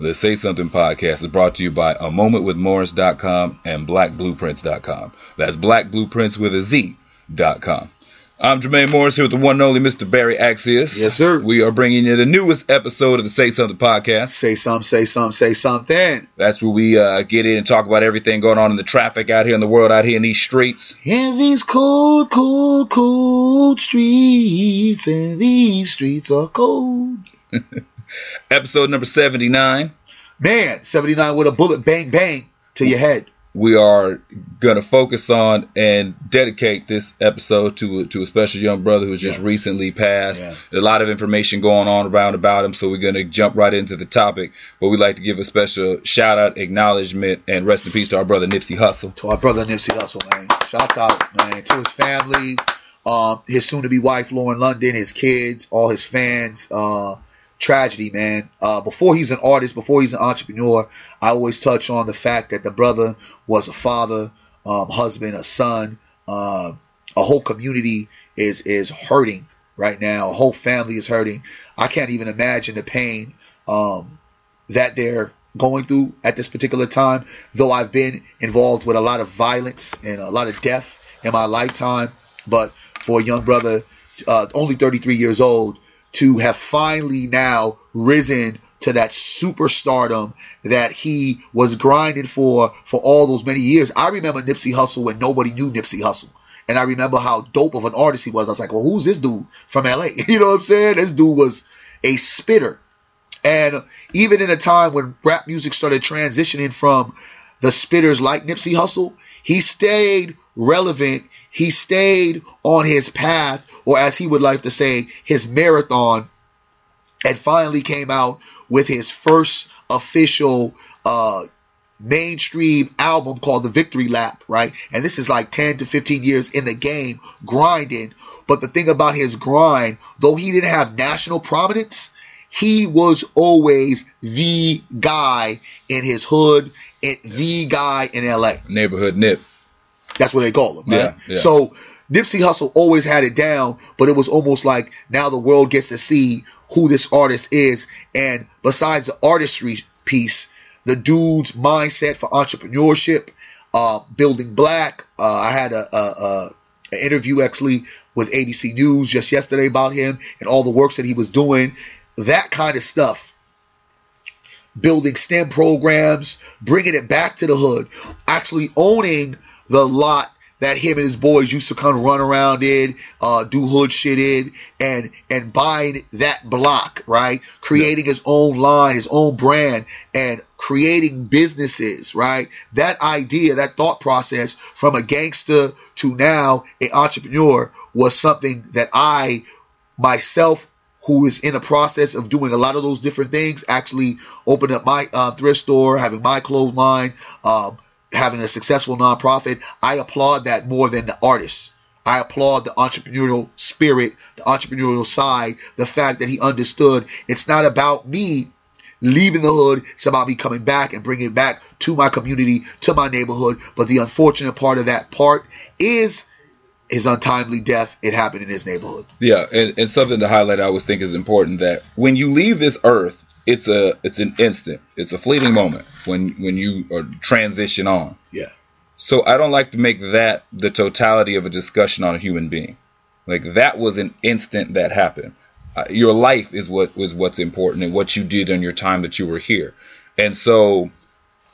The Say Something podcast is brought to you by a momentwithmorris.com and blackblueprints.com. That's blackblueprints with a Z.com. I'm Jermaine Morris here with the one and only Mr. Barry Axius. Yes, sir. We are bringing you the newest episode of the Say Something podcast. Say something, say something, say something. That's where we uh, get in and talk about everything going on in the traffic out here in the world, out here in these streets. In these cold, cold, cold streets, and these streets are cold. Episode number 79. Man, 79 with a bullet, bang, bang to your head. we are going to focus on and dedicate this episode to to a special young brother who's just Yeah. recently passed. Yeah. There's a lot of information going on around about him, so we're going to jump right into the topic. But we'd like to give a special shout out, acknowledgement, and rest in peace to our brother Nipsey Hussle. To our brother Nipsey Hussle, man. Shouts out, man, to his family, um, his soon-to-be wife Lauren London, his kids, all his fans. Uh, tragedy, man. Uh, before he's an artist, before he's an entrepreneur, I always touch on the fact that the brother was a father, um, husband, a son. Uh, a whole community is is hurting right now. A whole family is hurting. I can't even imagine the pain um, that they're going through at this particular time. Though I've been involved with a lot of violence and a lot of death in my lifetime, but for a young brother, uh, only 33 years old, to have finally now risen to that superstardom that he was grinding for for all those many years. I remember Nipsey Hussle when nobody knew Nipsey Hussle. And I remember how dope of an artist he was. I was like, well, who's this dude from LA? You know what I'm saying? This dude was a spitter. And even in a time when rap music started transitioning from the spitters like Nipsey Hussle, he stayed relevant. He stayed on his path, or as he would like to say, his marathon, and finally came out with his first official uh, mainstream album called The Victory Lap, right? And this is like 10 to 15 years in the game, grinding. But the thing about his grind, though he didn't have national prominence, he was always the guy in his hood, and the guy in LA. Neighborhood Nip. That's what they call him, right? Yeah, yeah. So Nipsey Hussle always had it down, but it was almost like now the world gets to see who this artist is. And besides the artistry piece, the dude's mindset for entrepreneurship, uh, building black. Uh, I had a, a, a an interview actually with ABC News just yesterday about him and all the works that he was doing. That kind of stuff building STEM programs, bringing it back to the hood, actually owning the lot that him and his boys used to kind of run around in, uh, do hood shit in, and and buying that block, right? Creating his own line, his own brand, and creating businesses, right? That idea, that thought process from a gangster to now an entrepreneur was something that I myself who is in the process of doing a lot of those different things, actually opened up my uh, thrift store, having my clothes line, um, having a successful nonprofit. I applaud that more than the artist. I applaud the entrepreneurial spirit, the entrepreneurial side, the fact that he understood it's not about me leaving the hood. It's about me coming back and bringing it back to my community, to my neighborhood. But the unfortunate part of that part is his untimely death. It happened in his neighborhood. Yeah, and, and something to highlight I always think is important that when you leave this earth, it's a it's an instant. It's a fleeting moment when when you are transition on. Yeah. So I don't like to make that the totality of a discussion on a human being. Like that was an instant that happened. Uh, your life is what was what's important and what you did in your time that you were here. And so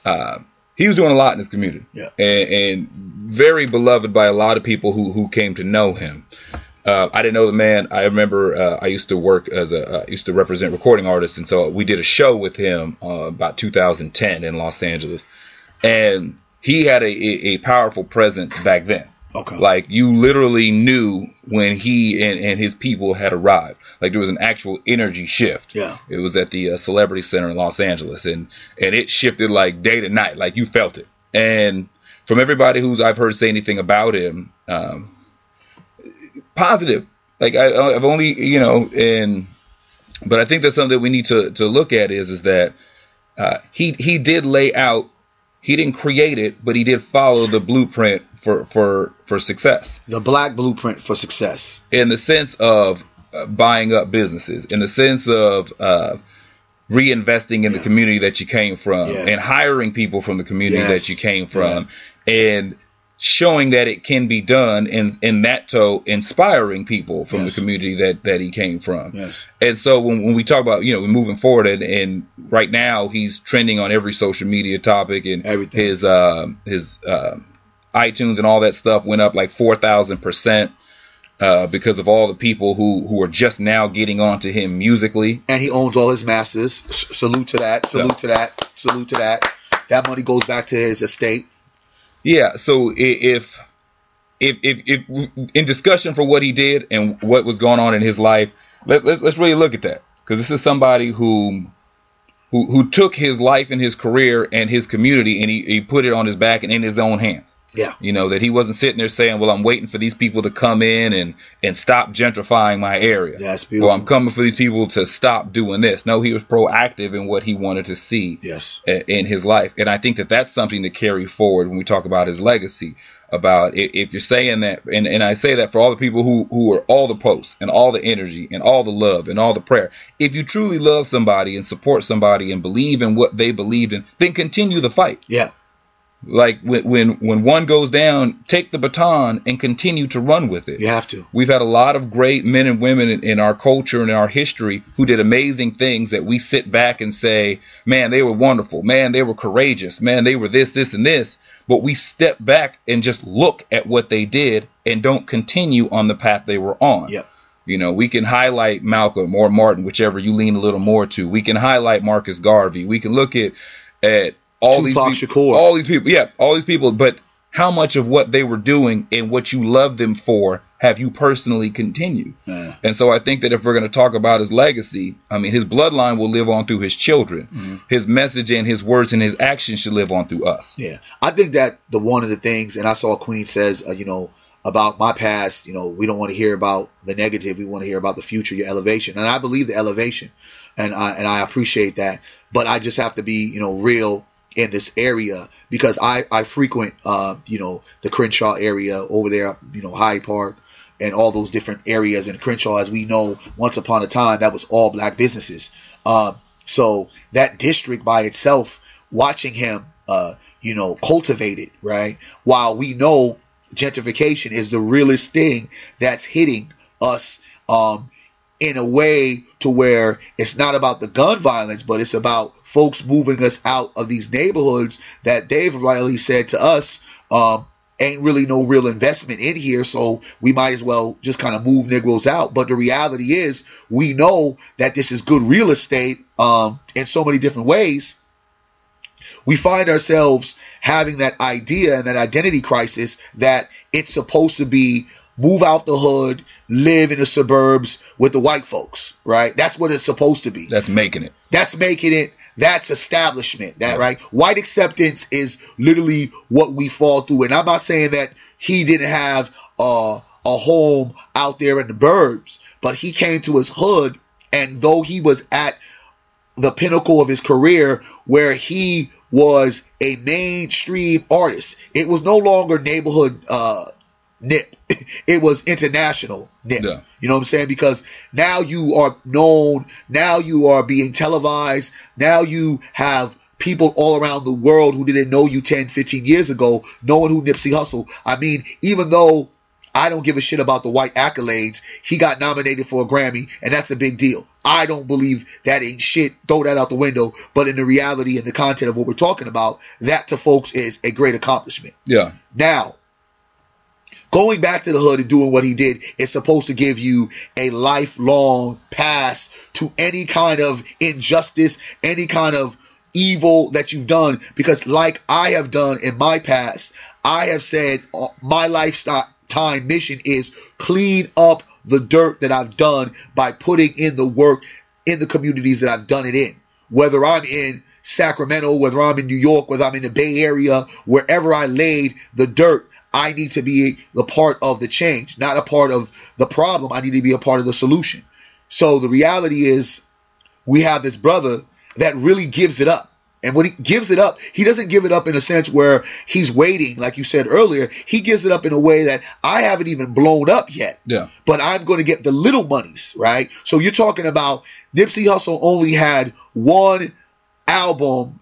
uh, he was doing a lot in his community. Yeah. And, and very beloved by a lot of people who who came to know him. Uh, I didn't know the man. I remember uh, I used to work as a uh, used to represent recording artists, and so we did a show with him uh, about 2010 in Los Angeles, and he had a, a, powerful presence back then. Okay. Like you literally knew when he and, and his people had arrived. Like there was an actual energy shift. Yeah. It was at the uh, Celebrity Center in Los Angeles, and and it shifted like day to night. Like you felt it. And from everybody who's I've heard say anything about him, um, positive. Like I, I've only you know, and but I think that's something that we need to to look at is is that uh, he he did lay out. He didn't create it, but he did follow the blueprint for for for success The black blueprint for success. in the sense of uh, buying up businesses, in the sense of uh, reinvesting in the community that you came from Yeah. and hiring people from the community Yes. that you came from and showing that it can be done and in that toe inspiring people from Yes. the community that that he came from Yes. and so when, when we talk about you know moving forward and, and right now he's trending on every social media topic and Everything. his um his um iTunes and all that stuff went up like four thousand percent uh, because of all the people who who are just now getting onto him musically. and he owns all his masters. S- salute to that. Salute Yeah. to that. Salute to that. That money goes back to his estate. Yeah. So if if if, if in discussion for what he did and what was going on in his life, let, let's let's really look at that because this is somebody who. Who, who took his life and his career and his community and he, he put it on his back and in his own hands. Yeah. You know, that he wasn't sitting there saying, Well, I'm waiting for these people to come in and, and stop gentrifying my area. That's beautiful. Well, I'm coming for these people to stop doing this. No, he was proactive in what he wanted to see Yes. i- in his life. And I think that that's something to carry forward when we talk about his legacy. About if you're saying that, and, and I say that for all the people who, who are all the posts and all the energy and all the love and all the prayer. If you truly love somebody and support somebody and believe in what they believed in, then continue the fight. Yeah. Like when when when one goes down, take the baton and continue to run with it. You have to. We've had a lot of great men and women in, in our culture and in our history who did amazing things that we sit back and say, man, they were wonderful. Man, they were courageous. Man, they were this, this, and this. But we step back and just look at what they did and don't continue on the path they were on. Yep. You know, we can highlight Malcolm or Martin, whichever you lean a little more to. We can highlight Marcus Garvey. We can look at at all Tupac these peop- Shakur. all these people. Yeah, all these people. But how much of what they were doing and what you love them for have you personally continued? Yeah. And so I think that if we're going to talk about his legacy, I mean, his bloodline will live on through his children. Mm-hmm. His message and his words and his actions should live on through us. Yeah, I think that the one of the things, and I saw Queen says, uh, you know, about my past. You know, we don't want to hear about the negative. We want to hear about the future, your elevation, and I believe the elevation, and I and I appreciate that. But I just have to be, you know, real in this area because I I frequent, uh, you know, the Crenshaw area over there, you know, Hyde Park. And all those different areas in Crenshaw, as we know, once upon a time, that was all black businesses. Um, so that district by itself, watching him, uh, you know, cultivate it, right? While we know gentrification is the realest thing that's hitting us um, in a way to where it's not about the gun violence, but it's about folks moving us out of these neighborhoods that Dave Riley said to us. Um, ain't really no real investment in here, so we might as well just kind of move Negroes out. But the reality is, we know that this is good real estate um, in so many different ways. We find ourselves having that idea and that identity crisis that it's supposed to be move out the hood, live in the suburbs with the white folks, right? That's what it's supposed to be. That's making it. That's making it. That's establishment. That right. White acceptance is literally what we fall through. And I'm not saying that he didn't have a a home out there in the burbs, but he came to his hood, and though he was at the pinnacle of his career where he was a mainstream artist, it was no longer neighborhood uh, nip. It was international nip. Yeah. You know what I'm saying? Because now you are known, now you are being televised, now you have people all around the world who didn't know you 10, 15 years ago knowing who Nipsey Hussle. I mean, even though I don't give a shit about the white accolades, he got nominated for a Grammy, and that's a big deal. I don't believe that ain't shit. Throw that out the window. But in the reality and the content of what we're talking about, that to folks is a great accomplishment. Yeah. Now, going back to the hood and doing what he did is supposed to give you a lifelong pass to any kind of injustice, any kind of evil that you've done. Because, like I have done in my past, I have said uh, my lifestyle time mission is clean up the dirt that I've done by putting in the work in the communities that I've done it in. Whether I'm in Sacramento, whether I'm in New York, whether I'm in the Bay Area, wherever I laid the dirt, I need to be the part of the change, not a part of the problem. I need to be a part of the solution. So the reality is, we have this brother that really gives it up. And when he gives it up, he doesn't give it up in a sense where he's waiting, like you said earlier. He gives it up in a way that I haven't even blown up yet. Yeah. But I'm going to get the little monies, right? So you're talking about Nipsey Hussle only had one album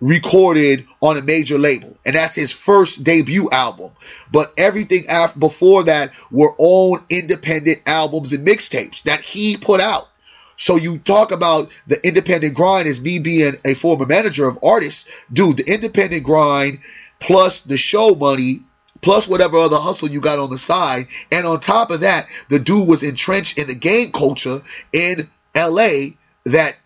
recorded on a major label. And that's his first debut album. But everything after before that were own independent albums and mixtapes that he put out. So you talk about the independent grind as me being a former manager of artists. Dude the independent grind plus the show money plus whatever other hustle you got on the side. And on top of that the dude was entrenched in the gang culture in LA that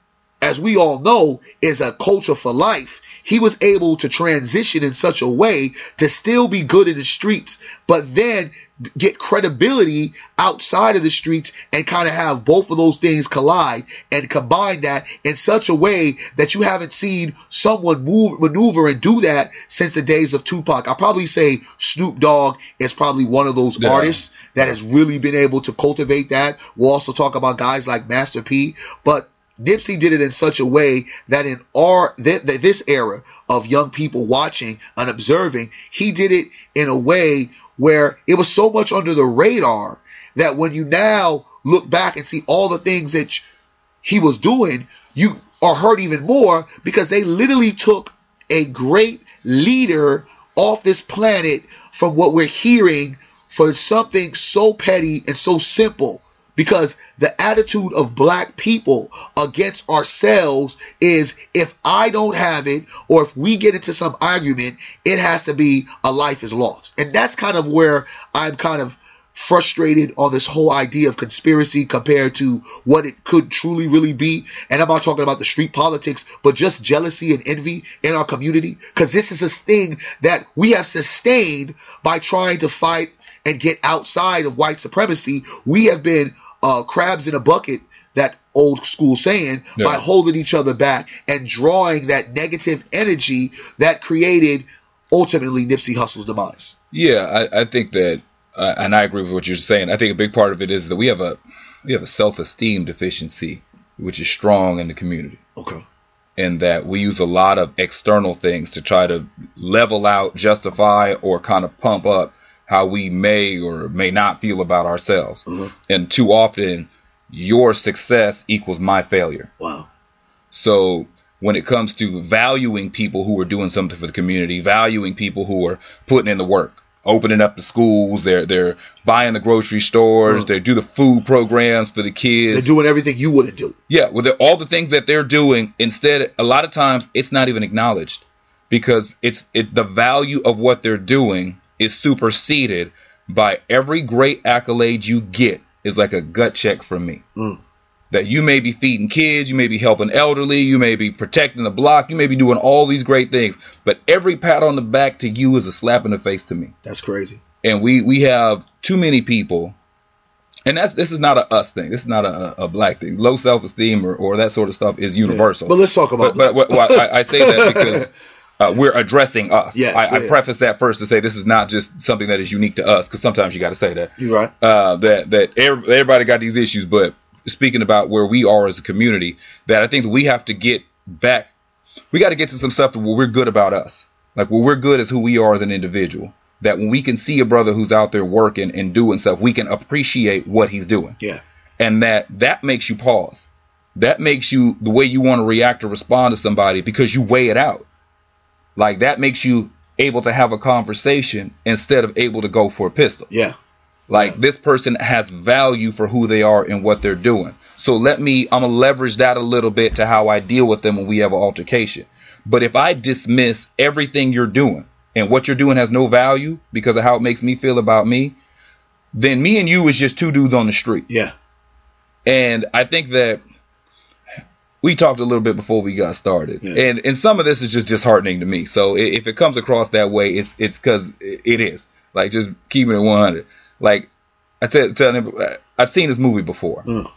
as we all know, is a culture for life. He was able to transition in such a way to still be good in the streets, but then get credibility outside of the streets and kind of have both of those things collide and combine that in such a way that you haven't seen someone move, maneuver and do that since the days of Tupac. I'll probably say Snoop Dogg is probably one of those Yeah. artists that has really been able to cultivate that. We'll also talk about guys like Master P, but Nipsey did it in such a way that in our th- th- this era of young people watching and observing, he did it in a way where it was so much under the radar that when you now look back and see all the things that he was doing, you are hurt even more because they literally took a great leader off this planet from what we're hearing for something so petty and so simple because the attitude of black people against ourselves is if I don't have it or if we get into some argument, it has to be a life is lost. And that's kind of where I'm kind of frustrated on this whole idea of conspiracy compared to what it could truly really be. And I'm not talking about the street politics, but just jealousy and envy in our community. Because this is a thing that we have sustained by trying to fight and get outside of white supremacy. We have been uh, crabs in a bucket, that old school saying, Yeah. by holding each other back and drawing that negative energy that created ultimately Nipsey Hussle's demise. Yeah, I, I think that, uh, and I agree with what you're saying. I think a big part of it is that we have a we have a self esteem deficiency, which is strong in the community, Okay. and that we use a lot of external things to try to level out, justify, or kind of pump up how we may or may not feel about ourselves. Mhm. And too often, your success equals my failure. Wow. So when it comes to valuing people who are doing something for the community, valuing people who are putting in the work, opening up the schools, they're they're buying the grocery stores, Mm. they do the food programs for the kids. They're doing everything you wouldn't do. yeah, with the- all the things that they're doing, instead a lot of times it's not even acknowledged because it's it the value of what they're doing is superseded by every great accolade you get is like a gut check from me Mm. that you may be feeding kids, you may be helping elderly, you may be protecting the block, you may be doing all these great things, but every pat on the back to you is a slap in the face to me. That's crazy. And we we have too many people, and that's this is not a us thing. This is not a, a black thing. Low self esteem or, or that sort of stuff is universal. But let's talk about But, but, well, I, I say that because uh, we're addressing us. Yes, I, yeah. I preface that first to say this is not just something that is unique to us, because sometimes you got to say that You're right. uh, that that every- everybody got these issues, but speaking about where we are as a community, that I think that we have to get back. We got to get to some stuff where we're good about us, like where we're good as who we are as an individual. That when we can see a brother who's out there working and doing stuff, we can appreciate what he's doing, Yeah. and that that makes you pause. That makes you the way you want to react or respond to somebody because you weigh it out. Like that makes you able to have a conversation instead of able to go for a pistol. Yeah. Like Yeah. this person has value for who they are and what they're doing. So let me, I'm gonna leverage that a little bit to how I deal with them when we have an altercation. But if I dismiss everything you're doing and what you're doing has no value because of how it makes me feel about me, then me and you is just two dudes on the street. Yeah. And I think that we talked a little bit before we got started, Yeah. and and some of this is just disheartening to me. So if it comes across that way, it's it's because it is like just keeping it one hundred. Like I tell tell him, I've seen this movie before, Mm.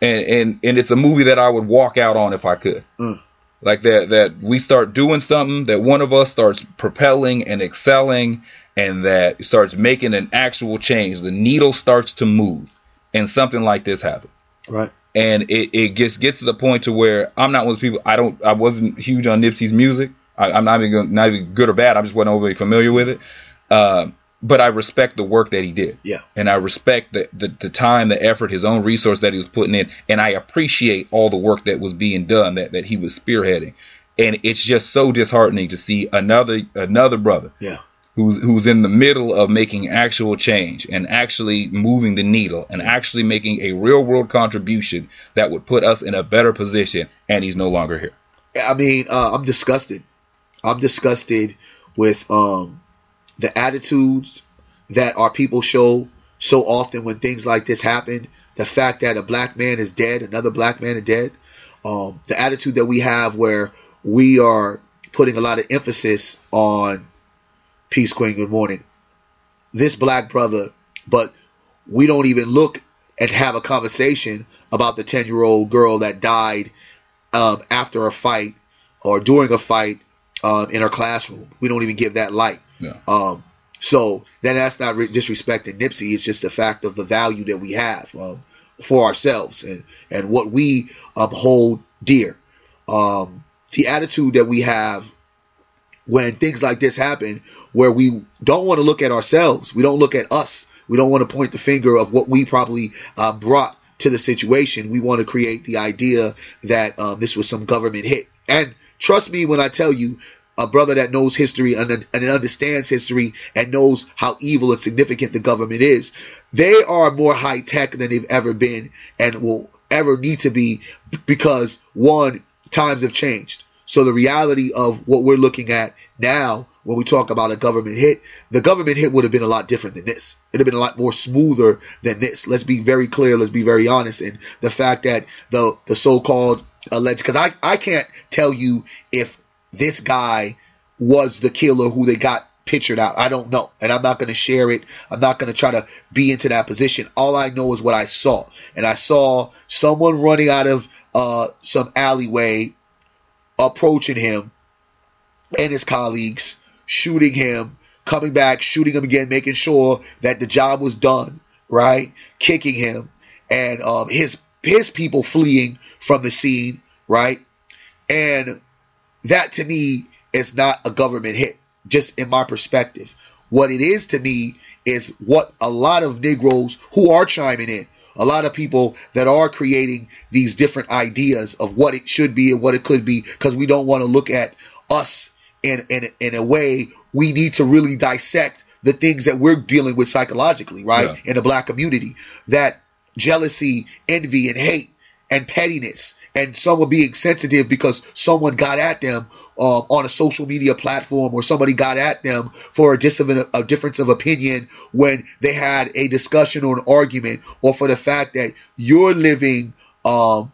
and and and it's a movie that I would walk out on if I could. Mm. Like that that we start doing something that one of us starts propelling and excelling, and that starts making an actual change. The needle starts to move, and something like this happens Right. And it, it gets gets to the point to where I'm not one of those people. I don't. I wasn't huge on Nipsey's music. I, am not even not even good or bad. I just wasn't overly familiar with it. Uh, but I respect the work that he did. Yeah. And I respect the, the, the time, the effort, his own resource that he was putting in, and I appreciate all the work that was being done that that he was spearheading. And it's just so disheartening to see another another brother. Yeah who's who's in the middle of making actual change and actually moving the needle and actually making a real world contribution that would put us in a better position and he's no longer here. I mean uh, i'm disgusted. I'm disgusted with um, the attitudes that our people show so often when things like this happen. The fact that a black man is dead another black man is dead. Um, the attitude that we have where we are putting a lot of emphasis on Peace Queen, good morning. This black brother, but we don't even look and have a conversation about the 10 year old girl that died um, after a fight or during a fight um, in her classroom. We don't even give that light. Yeah. Um, so then that's not re- disrespecting Nipsey. It's just a fact of the value that we have um, for ourselves and, and what we um, hold dear. Um, the attitude that we have when things like this happen where we don't want to look at ourselves. We don't look at us. We don't want to point the finger of what we probably uh, brought to the situation. We want to create the idea that um, this was some government hit. And trust me when i tell you a brother that knows history and, and understands history and knows how evil and significant the government is they are more high tech than they've ever been and will ever need to be because one times have changed so the reality of what we're looking at now, when we talk about a government hit, the government hit would have been a lot different than this. It'd have been a lot more smoother than this. Let's be very clear. Let's be very honest. And the fact that the the so-called alleged, because I I can't tell you if this guy was the killer who they got pictured out. I don't know. And I'm not going to share it. I'm not going to try to be into that position. All I know is what I saw. And I saw someone running out of uh, some alleyway approaching him and his colleagues, shooting him, coming back, shooting him again, making sure that the job was done, right? Kicking him, and um, his his people fleeing from the scene, right? And that to me is not a government hit, just in my perspective. What it is to me is what a lot of Negroes who are chiming in, a lot of people that are creating these different ideas of what it should be and what it could be because we don't want to look at us in, in in a way we need to really dissect the things that we're dealing with psychologically right yeah. in the black community that jealousy envy and hate and pettiness and someone being sensitive because someone got at them um, on a social media platform or somebody got at them for a, dis- a difference of opinion when they had a discussion or an argument or for the fact that you're living um,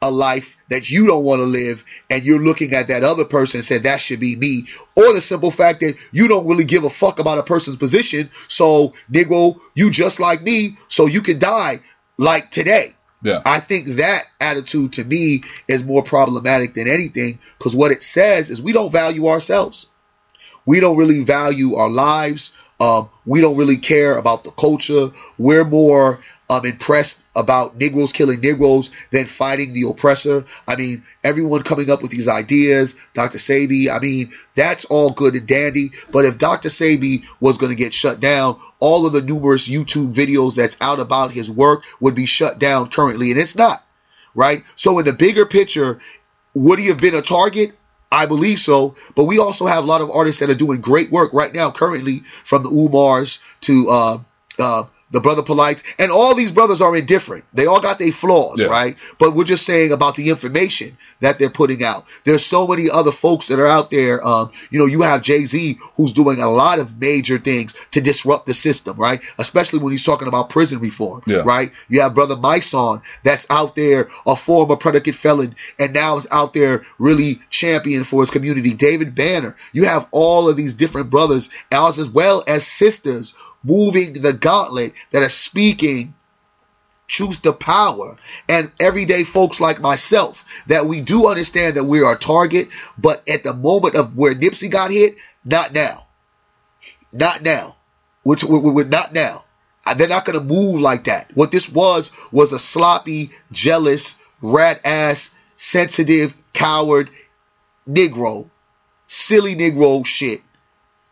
a life that you don't want to live and you're looking at that other person and said that should be me or the simple fact that you don't really give a fuck about a person's position so negro you just like me so you can die like today yeah. I think that attitude to me is more problematic than anything because what it says is we don't value ourselves. We don't really value our lives. Um, we don't really care about the culture. We're more um, impressed about Negroes killing Negroes than fighting the oppressor. I mean, everyone coming up with these ideas, Dr. Sebi, I mean, that's all good and dandy. But if Dr. Sebi was going to get shut down, all of the numerous YouTube videos that's out about his work would be shut down currently, and it's not, right? So, in the bigger picture, would he have been a target? I believe so, but we also have a lot of artists that are doing great work right now, currently, from the Umars to uh, uh, the brother Polights, and all these brothers are indifferent. They all got their flaws, yeah. right? But we're just saying about the information that they're putting out. There's so many other folks that are out there. Um, you know, you have Jay Z who's doing a lot of major things to disrupt the system, right? Especially when he's talking about prison reform, yeah. right? You have brother Mysonne that's out there, a former predicate felon, and now is out there really champion for his community. David Banner. You have all of these different brothers, as well as sisters moving the gauntlet that are speaking truth to power and everyday folks like myself that we do understand that we're a target but at the moment of where nipsey got hit not now. Not now. Which we're not now. They're not gonna move like that. What this was was a sloppy, jealous, rat ass, sensitive, coward, Negro, silly Negro shit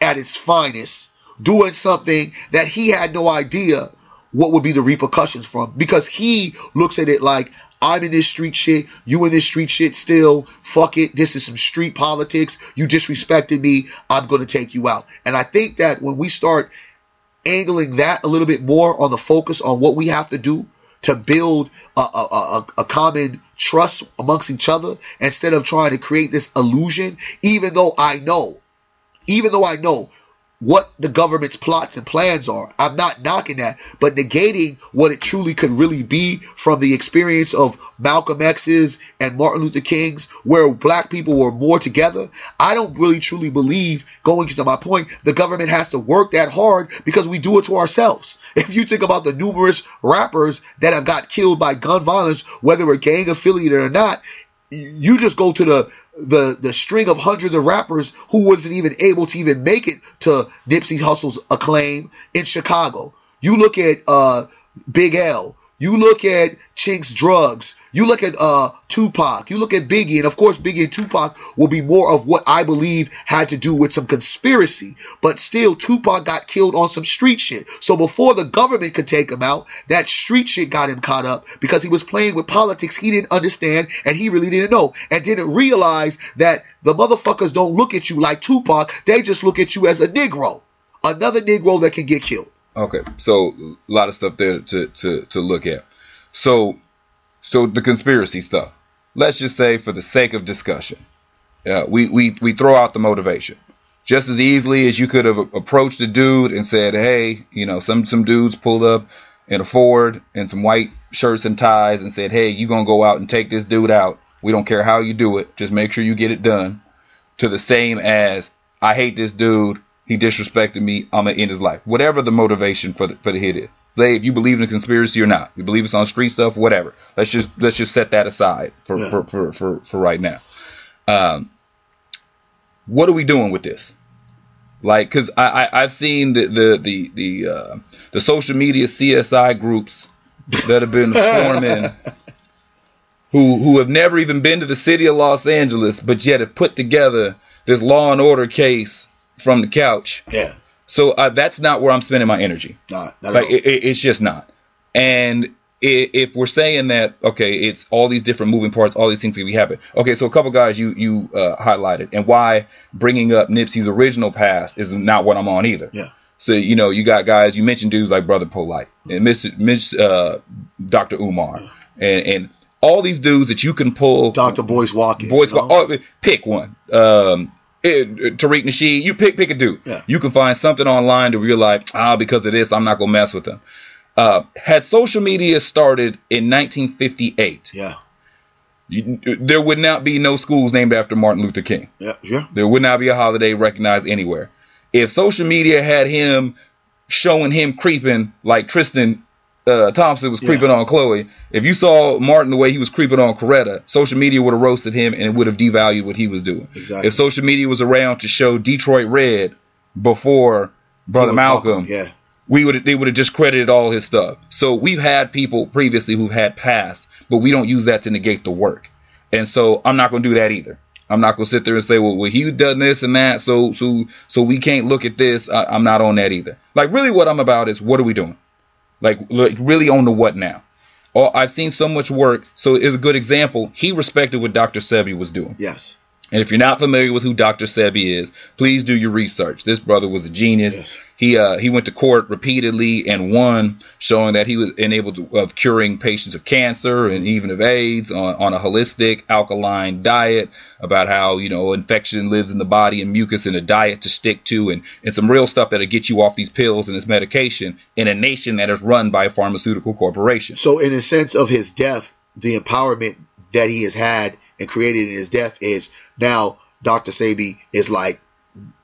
at its finest, doing something that he had no idea what would be the repercussions from because he looks at it like I'm in this street shit, you in this street shit still. Fuck it, this is some street politics. You disrespected me, I'm gonna take you out. And I think that when we start angling that a little bit more on the focus on what we have to do to build a, a, a, a common trust amongst each other instead of trying to create this illusion, even though I know, even though I know what the government's plots and plans are. I'm not knocking that, but negating what it truly could really be from the experience of Malcolm X's and Martin Luther King's, where black people were more together. I don't really truly believe, going to my point, the government has to work that hard because we do it to ourselves. If you think about the numerous rappers that have got killed by gun violence, whether we're gang affiliated or not, you just go to the the the string of hundreds of rappers who wasn't even able to even make it to Nipsey Hussle's acclaim in Chicago. You look at uh, Big L. You look at Chinx Drugz. You look at uh, Tupac. You look at Biggie, and of course, Biggie and Tupac will be more of what I believe had to do with some conspiracy. But still, Tupac got killed on some street shit. So before the government could take him out, that street shit got him caught up because he was playing with politics he didn't understand and he really didn't know and didn't realize that the motherfuckers don't look at you like Tupac. They just look at you as a Negro, another Negro that can get killed. Okay, so a lot of stuff there to to to look at. So so the conspiracy stuff. Let's just say for the sake of discussion, uh, we we we throw out the motivation. Just as easily as you could have approached a dude and said, "Hey, you know, some some dudes pulled up in a Ford and some white shirts and ties and said, "Hey, you gonna go out and take this dude out? We don't care how you do it. Just make sure you get it done." To the same as, "I hate this dude. He disrespected me. I'm gonna end his life. Whatever the motivation for the for the hit is. Say if you believe in a conspiracy or not, you believe it's on street stuff, whatever. Let's just let's just set that aside for Yeah. for, for, for, for right now. Um, what are we doing with this? Like, cause I, I I've seen the the the the uh, the social media CSI groups that have been forming who who have never even been to the city of Los Angeles, but yet have put together this law and order case from the couch. Yeah, So uh, that's not where I'm spending my energy. not at Like all. it, it, it's just not. And if we're saying that, okay, it's all these different moving parts, all these things can be happen. Okay, so a couple guys you you uh, highlighted, and why bringing up Nipsey's original past is not what I'm on either. Yeah. So you know, you got guys. You mentioned dudes like Brother Polight and Miss Miss uh, Dr. Umar, and and all these dudes that you can pull. Dr. Boyce Watkins. Boys, you know? oh, pick one. Um, Tariq Nasheed, you pick pick a dude. Yeah. You can find something online to realize, ah, because of this, I'm not gonna mess with them. Uh, had social media started in 1958, Yeah, you, there would not be no schools named after Martin Luther King. yeah, yeah. There would not be a holiday recognized anywhere. If social media had him showing him creeping like Tristan uh, Thompson was Yeah. creeping on Khloé, if you saw Martin the way he was creeping on Coretta, social media would have roasted him and it would have devalued what he was doing. Exactly. If social media was around to show Detroit Red before Brother He was Malcolm, Yeah, we would they would have discredited all his stuff. So we've had people previously who've had past, but we don't use that to negate the work. And so I'm not going to do that either. I'm not going to sit there and say, well, well, he done this and that, so so so we can't look at this. I, I'm not on that either. Like really, what I'm about is what are we doing? Like, like really on the what now? Oh, I've seen so much work. So it's a good example. He respected what Dr. Sebi was doing. yes. And if you're not familiar with who Dr. Sebi is, please do your research. This brother was a genius. Yes. He uh, he went to court repeatedly and won, showing that he was enabled to, of curing patients of cancer and even of AIDS on, on a holistic alkaline diet. About how you know infection lives in the body and mucus in a diet to stick to, and and some real stuff that'll get you off these pills and this medication in a nation that is run by a pharmaceutical corporation. So, in a sense of his death, the empowerment that he has had and created in his death is now Dr. Sebi is like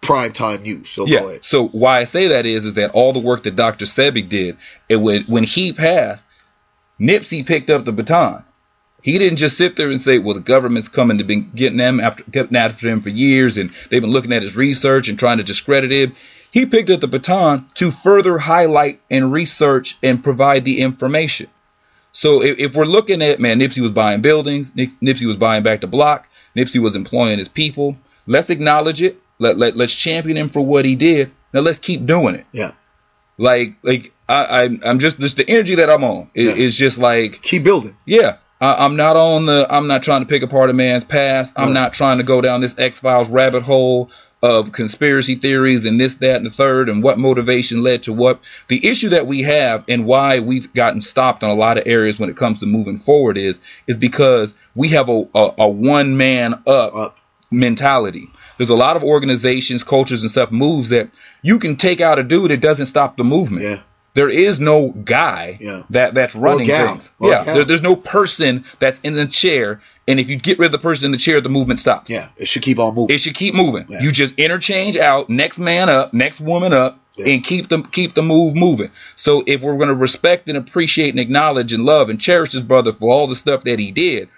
prime time news. So go Yeah. ahead. So why I say that is, is that all the work that Dr. Sebi did, it when when he passed, Nipsey picked up the baton. He didn't just sit there and say, "Well, the government's coming to be getting them after getting after him for years, and they've been looking at his research and trying to discredit him." he picked up the baton to further highlight and research and provide the information. So if, if we're looking at man, Nipsey was buying buildings, Nipsey was buying back the block, Nipsey was employing his people. Let's acknowledge it. Let, let let's champion him for what he did. Now let's keep doing it. Yeah. Like like I, I am just just the energy that I'm on is, yeah. is just like keep building. Yeah. I, am not on the. I'm not trying to pick apart a man's past. I'm not trying to go down this X Files rabbit hole of conspiracy theories and this, that, and the third, and what motivation led to what. The issue that we have and why we've gotten stopped on a lot of areas when it comes to moving forward is is because we have a, a, a one man up, up mentality. There's a lot of organizations, cultures, and stuff moves that you can take out a dude. It doesn't stop the movement. Yeah. There is no guy yeah. that that's running things. Or yeah, there, there's no person that's in the chair, and if you get rid of the person in the chair, the movement stops. Yeah, it should keep on moving. It should keep moving. Yeah. You just interchange out, next man up, next woman up, yeah. and keep them keep the move moving. So if we're going to respect and appreciate and acknowledge and love and cherish his brother for all the stuff that he did,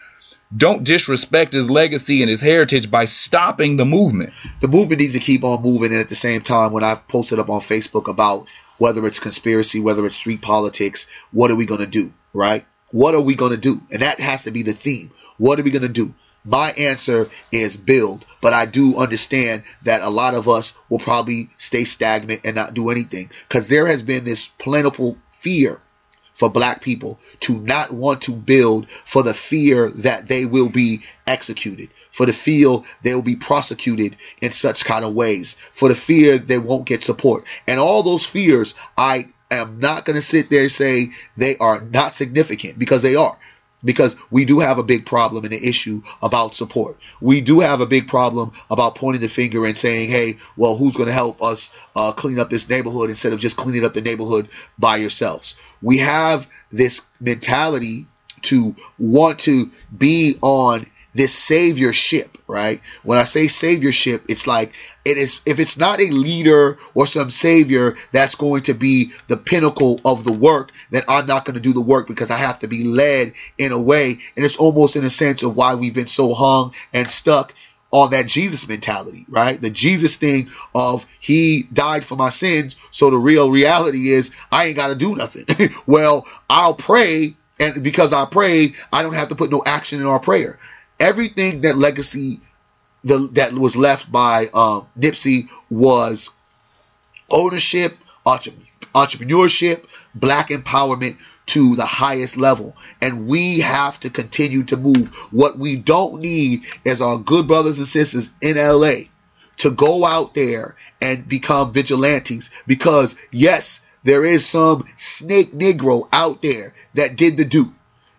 don't disrespect his legacy and his heritage by stopping the movement. The movement needs to keep on moving, and at the same time, when I posted up on Facebook about whether it's conspiracy, whether it's street politics, what are we going to do, right? What are we going to do? And that has to be the theme. What are we going to do? My answer is build, but I do understand that a lot of us will probably stay stagnant and not do anything because there has been this plentiful fear for black people to not want to build for the fear that they will be executed, for the fear they will be prosecuted in such kind of ways, for the fear they won't get support. And all those fears, I am not going to sit there and say they are not significant because they are because we do have a big problem and an issue about support. We do have a big problem about pointing the finger and saying, hey, well, who's going to help us uh, clean up this neighborhood instead of just cleaning up the neighborhood by yourselves? We have this mentality to want to be on this saviorship, right? When I say saviorship, it's like it is if it's not a leader or some savior that's going to be the pinnacle of the work, then I'm not going to do the work because I have to be led in a way. And it's almost in a sense of why we've been so hung and stuck on that Jesus mentality, right? The Jesus thing of he died for my sins. So the real reality is I ain't got to do nothing. well, I'll pray. And because I prayed, I don't have to put no action in our prayer everything that legacy the, that was left by um, Nipsey was ownership, entrepreneurship, black empowerment to the highest level. And we have to continue to move. What we don't need is our good brothers and sisters in LA to go out there and become vigilantes because, yes, there is some snake Negro out there that did the do.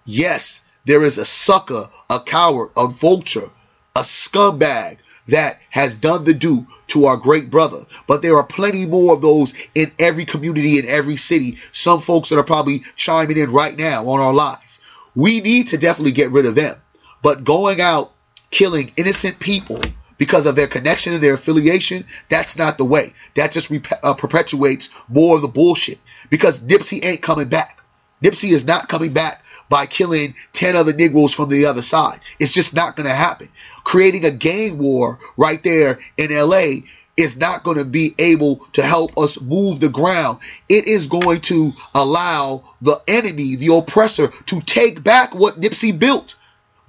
Yes, there is a sucker, a coward, a vulture, a scumbag that has done the do to our great brother. But there are plenty more of those in every community, in every city. Some folks that are probably chiming in right now on our live. We need to definitely get rid of them. But going out killing innocent people because of their connection and their affiliation, that's not the way. That just rep- uh, perpetuates more of the bullshit. Because Nipsey ain't coming back. Nipsey is not coming back by killing 10 other Negroes from the other side. It's just not going to happen. Creating a gang war right there in LA is not going to be able to help us move the ground. It is going to allow the enemy, the oppressor, to take back what Nipsey built.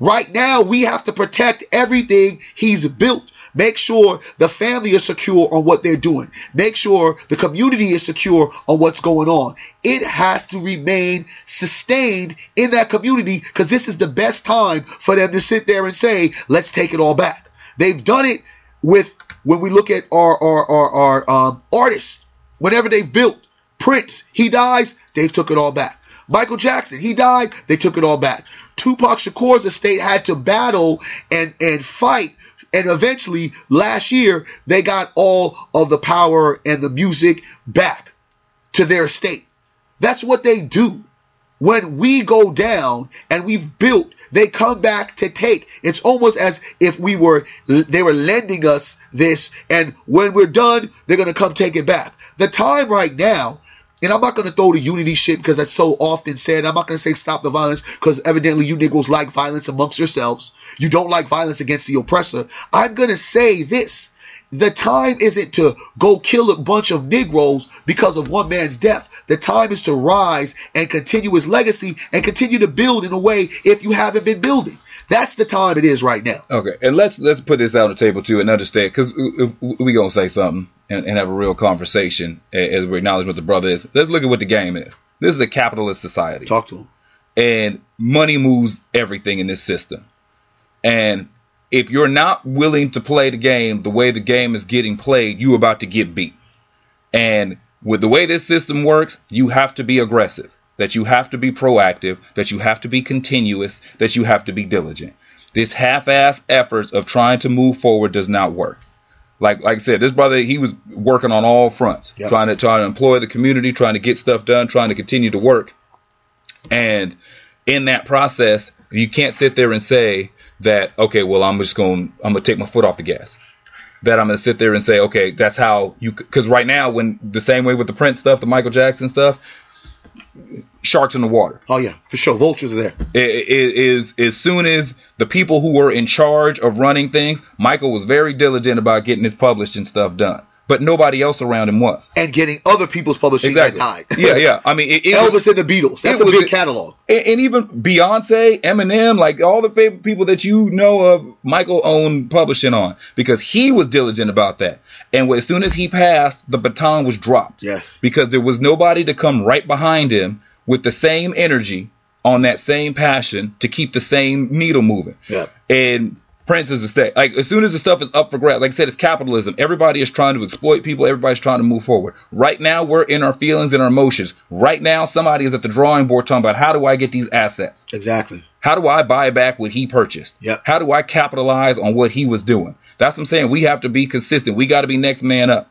Right now, we have to protect everything he's built. Make sure the family is secure on what they're doing. Make sure the community is secure on what's going on. It has to remain sustained in that community because this is the best time for them to sit there and say, let's take it all back. They've done it with, when we look at our, our, our, our um, artists, whenever they've built, Prince, he dies, they've took it all back. Michael Jackson, he died, they took it all back. Tupac Shakur's estate had to battle and, and fight and eventually, last year, they got all of the power and the music back to their state. That's what they do. When we go down and we've built, they come back to take. It's almost as if we were, they were lending us this, and when we're done, they're to come take it back. The time right now and I'm not going to throw the unity shit because that's so often said. I'm not going to say stop the violence because evidently you Negroes like violence amongst yourselves. You don't like violence against the oppressor. I'm going to say this The time isn't to go kill a bunch of Negroes because of one man's death. The time is to rise and continue his legacy and continue to build in a way if you haven't been building. That's the time it is right now. Okay, and let's let's put this out on the table too and understand because we gonna say something and, and, have a real conversation as we acknowledge what the brother is. Let's look at what the game is. This is a capitalist society. Talk to him. And money moves everything in this system. And if you're not willing to play the game the way the game is getting played, you're about to get beat. And with the way this system works, you have to be aggressive, that you have to be proactive, that you have to be continuous, that you have to be diligent. This half-ass efforts of trying to move forward does not work. Like like I said, this brother he was working on all fronts, yep. trying to trying to employ the community, trying to get stuff done, trying to continue to work. And in that process, you can't sit there and say that okay, well I'm just going I'm going to take my foot off the gas that I'm going to sit there and say, okay, that's how you, because right now, when the same way with the Prince stuff, the Michael Jackson stuff, sharks in the water. Oh yeah, for sure, vultures are there. It, it is as soon as the people who were in charge of running things, Michael was very diligent about getting his publishing stuff done but nobody else around him was. And getting other people's publishing exactly. that died. yeah, yeah. I mean, it, it Elvis was, and the Beatles. That's a big catalog. And, and, even Beyonce, Eminem, like all the favorite people that you know of, Michael owned publishing on because he was diligent about that. And as soon as he passed, the baton was dropped. Yes. Because there was nobody to come right behind him with the same energy on that same passion to keep the same needle moving. Yeah. And Prince is a state. Like as soon as the stuff is up for grabs, like I said, it's capitalism. Everybody is trying to exploit people. Everybody's trying to move forward. Right now, we're in our feelings and our emotions. Right now, somebody is at the drawing board talking about how do I get these assets? Exactly. How do I buy back what he purchased? Yep. How do I capitalize on what he was doing? That's what I'm saying. We have to be consistent. We got to be next man up.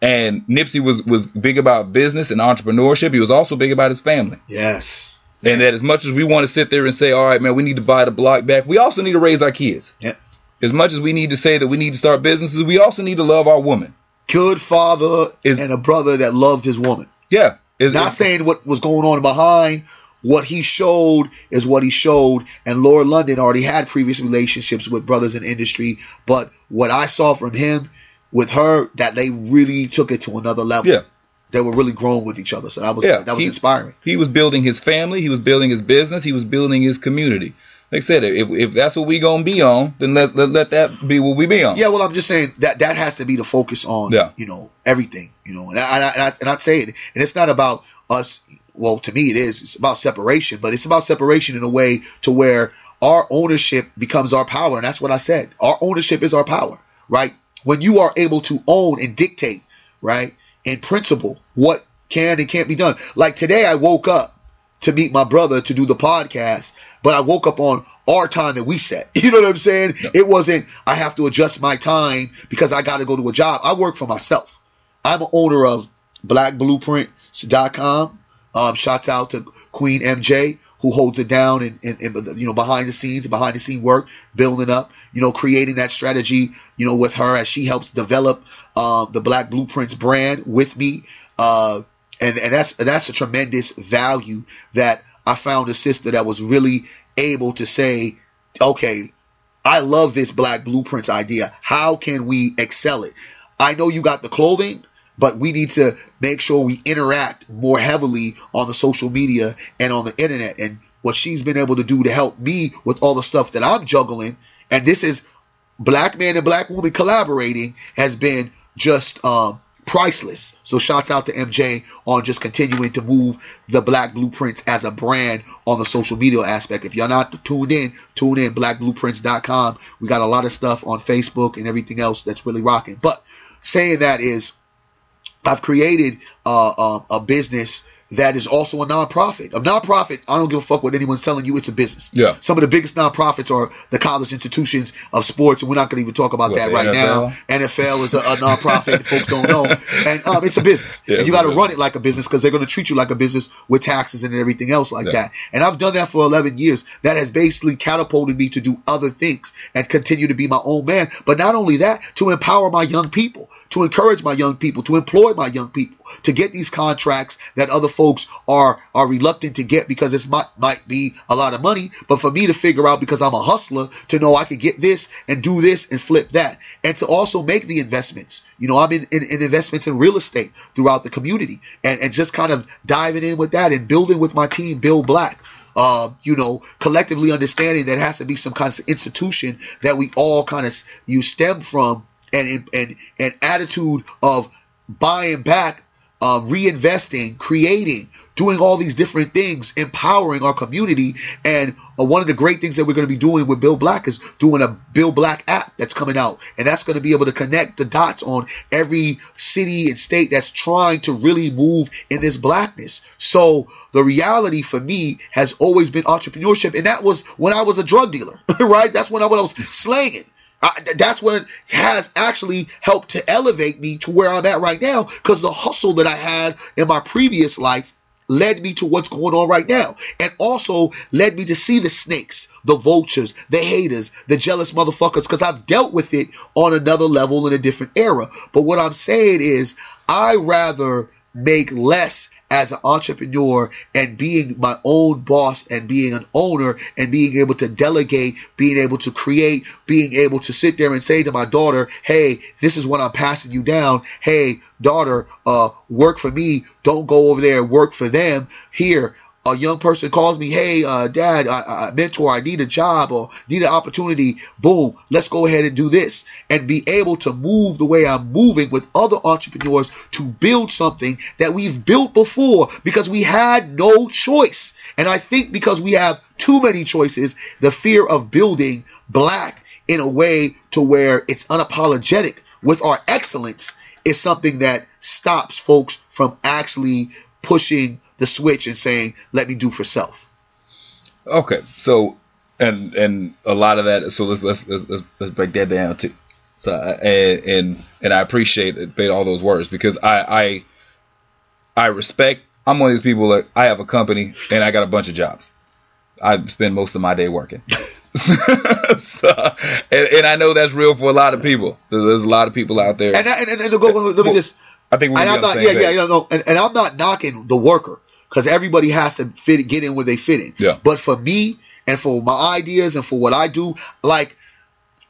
And Nipsey was was big about business and entrepreneurship. He was also big about his family. Yes. And that as much as we want to sit there and say, all right, man, we need to buy the block back, we also need to raise our kids. Yep. As much as we need to say that we need to start businesses, we also need to love our woman. Good father is, and a brother that loved his woman. Yeah. It's, Not it's, saying what was going on behind. What he showed is what he showed. And Lauren London already had previous relationships with brothers in industry. But what I saw from him with her, that they really took it to another level. Yeah they were really growing with each other. So that was yeah, that was he, inspiring. He was building his family, he was building his business, he was building his community. Like I said, if, if that's what we gonna be on, then let, let let that be what we be on. Yeah, well, I'm just saying that that has to be the focus on, yeah. you know, everything, you know, and I, and I, and I, and I'd say it, and it's not about us. Well, to me, it is. It's about separation, but it's about separation in a way to where our ownership becomes our power, and that's what I said. Our ownership is our power, right? When you are able to own and dictate, right, in principle what can and can't be done. Like today, I woke up to meet my brother to do the podcast, but I woke up on our time that we set. You know what I'm saying? Yeah. It wasn't, I have to adjust my time because I got to go to a job. I work for myself. I'm an owner of blackblueprints.com. Um, shouts out to Queen MJ who holds it down and, and, and, you know behind the scenes, behind the scene work, building up, you know, creating that strategy, you know, with her as she helps develop um, the Black Blueprints brand with me, uh, and and that's that's a tremendous value that I found a sister that was really able to say, okay, I love this Black Blueprints idea. How can we excel it? I know you got the clothing but we need to make sure we interact more heavily on the social media and on the internet. And what she's been able to do to help me with all the stuff that I'm juggling, and this is black man and black woman collaborating, has been just um, priceless. So shouts out to MJ on just continuing to move the Black Blueprints as a brand on the social media aspect. If you're not tuned in, tune in blackblueprints.com. We got a lot of stuff on Facebook and everything else that's really rocking. But saying that is I've created uh, uh, a business that is also a nonprofit. A nonprofit, I don't give a fuck what anyone's telling you, it's a business. Yeah. Some of the biggest nonprofits are the college institutions of sports, and we're not going to even talk about what, that right NFL? now. NFL is a, a nonprofit, folks don't know. And um, it's a business. Yeah, and you got to run it like a business because they're going to treat you like a business with taxes and everything else like yeah. that. And I've done that for 11 years. That has basically catapulted me to do other things and continue to be my own man. But not only that, to empower my young people, to encourage my young people, to employ employ my young people to get these contracts that other folks are are reluctant to get because it might might be a lot of money. But for me to figure out because I'm a hustler to know I could get this and do this and flip that, and to also make the investments. You know, I'm in, in, in investments in real estate throughout the community, and and just kind of diving in with that and building with my team, Bill Black uh, you know, collectively understanding that has to be some kind of institution that we all kind of you stem from, and and and attitude of buying back uh, reinvesting, creating, doing all these different things, empowering our community. And uh, one of the great things that we're going to be doing with Bill Black is doing a Bill Black app that's coming out. And that's going to be able to connect the dots on every city and state that's trying to really move in this blackness. So the reality for me has always been entrepreneurship. And that was when I was a drug dealer, right? That's when I, when I was slanging. I, that's what has actually helped to elevate me to where I'm at right now because the hustle that I had in my previous life led me to what's going on right now. And also led me to see the snakes the vultures the haters the jealous motherfuckers because i've dealt with it on another level in a different era. But what i'm saying is i rather make less as an entrepreneur and being my own boss and being an owner and being able to delegate, being able to create, being able to sit there and say to my daughter, hey, this is what I'm passing you down. Hey, daughter, uh, work for me. Don't go over there and work for them. Here, a young person calls me, hey, uh, dad, I, I, mentor, I need a job or need an opportunity. Boom, let's go ahead and do this and be able to move the way I'm moving with other entrepreneurs to build something that we've built before because we had no choice. And I think because we have too many choices, the fear of building black in a way to where it's unapologetic with our excellence is something that stops folks from actually pushing the switch and saying, "Let me do for self." Okay, so and and a lot of that. So let's let's let's, let's break that down too. So uh, and and and I appreciate it, all those words because I I I respect. I'm one of these people that I have a company and I got a bunch of jobs. I spend most of my day working. so, and, and, I know that's real for a lot of people. There's a lot of people out there. And, and, and, and go, let me just. I think we're and I'm not, yeah, yeah, yeah, no, and, and I'm not knocking the worker because everybody has to fit get in where they fit in. Yeah. But for me and for my ideas and for what I do, like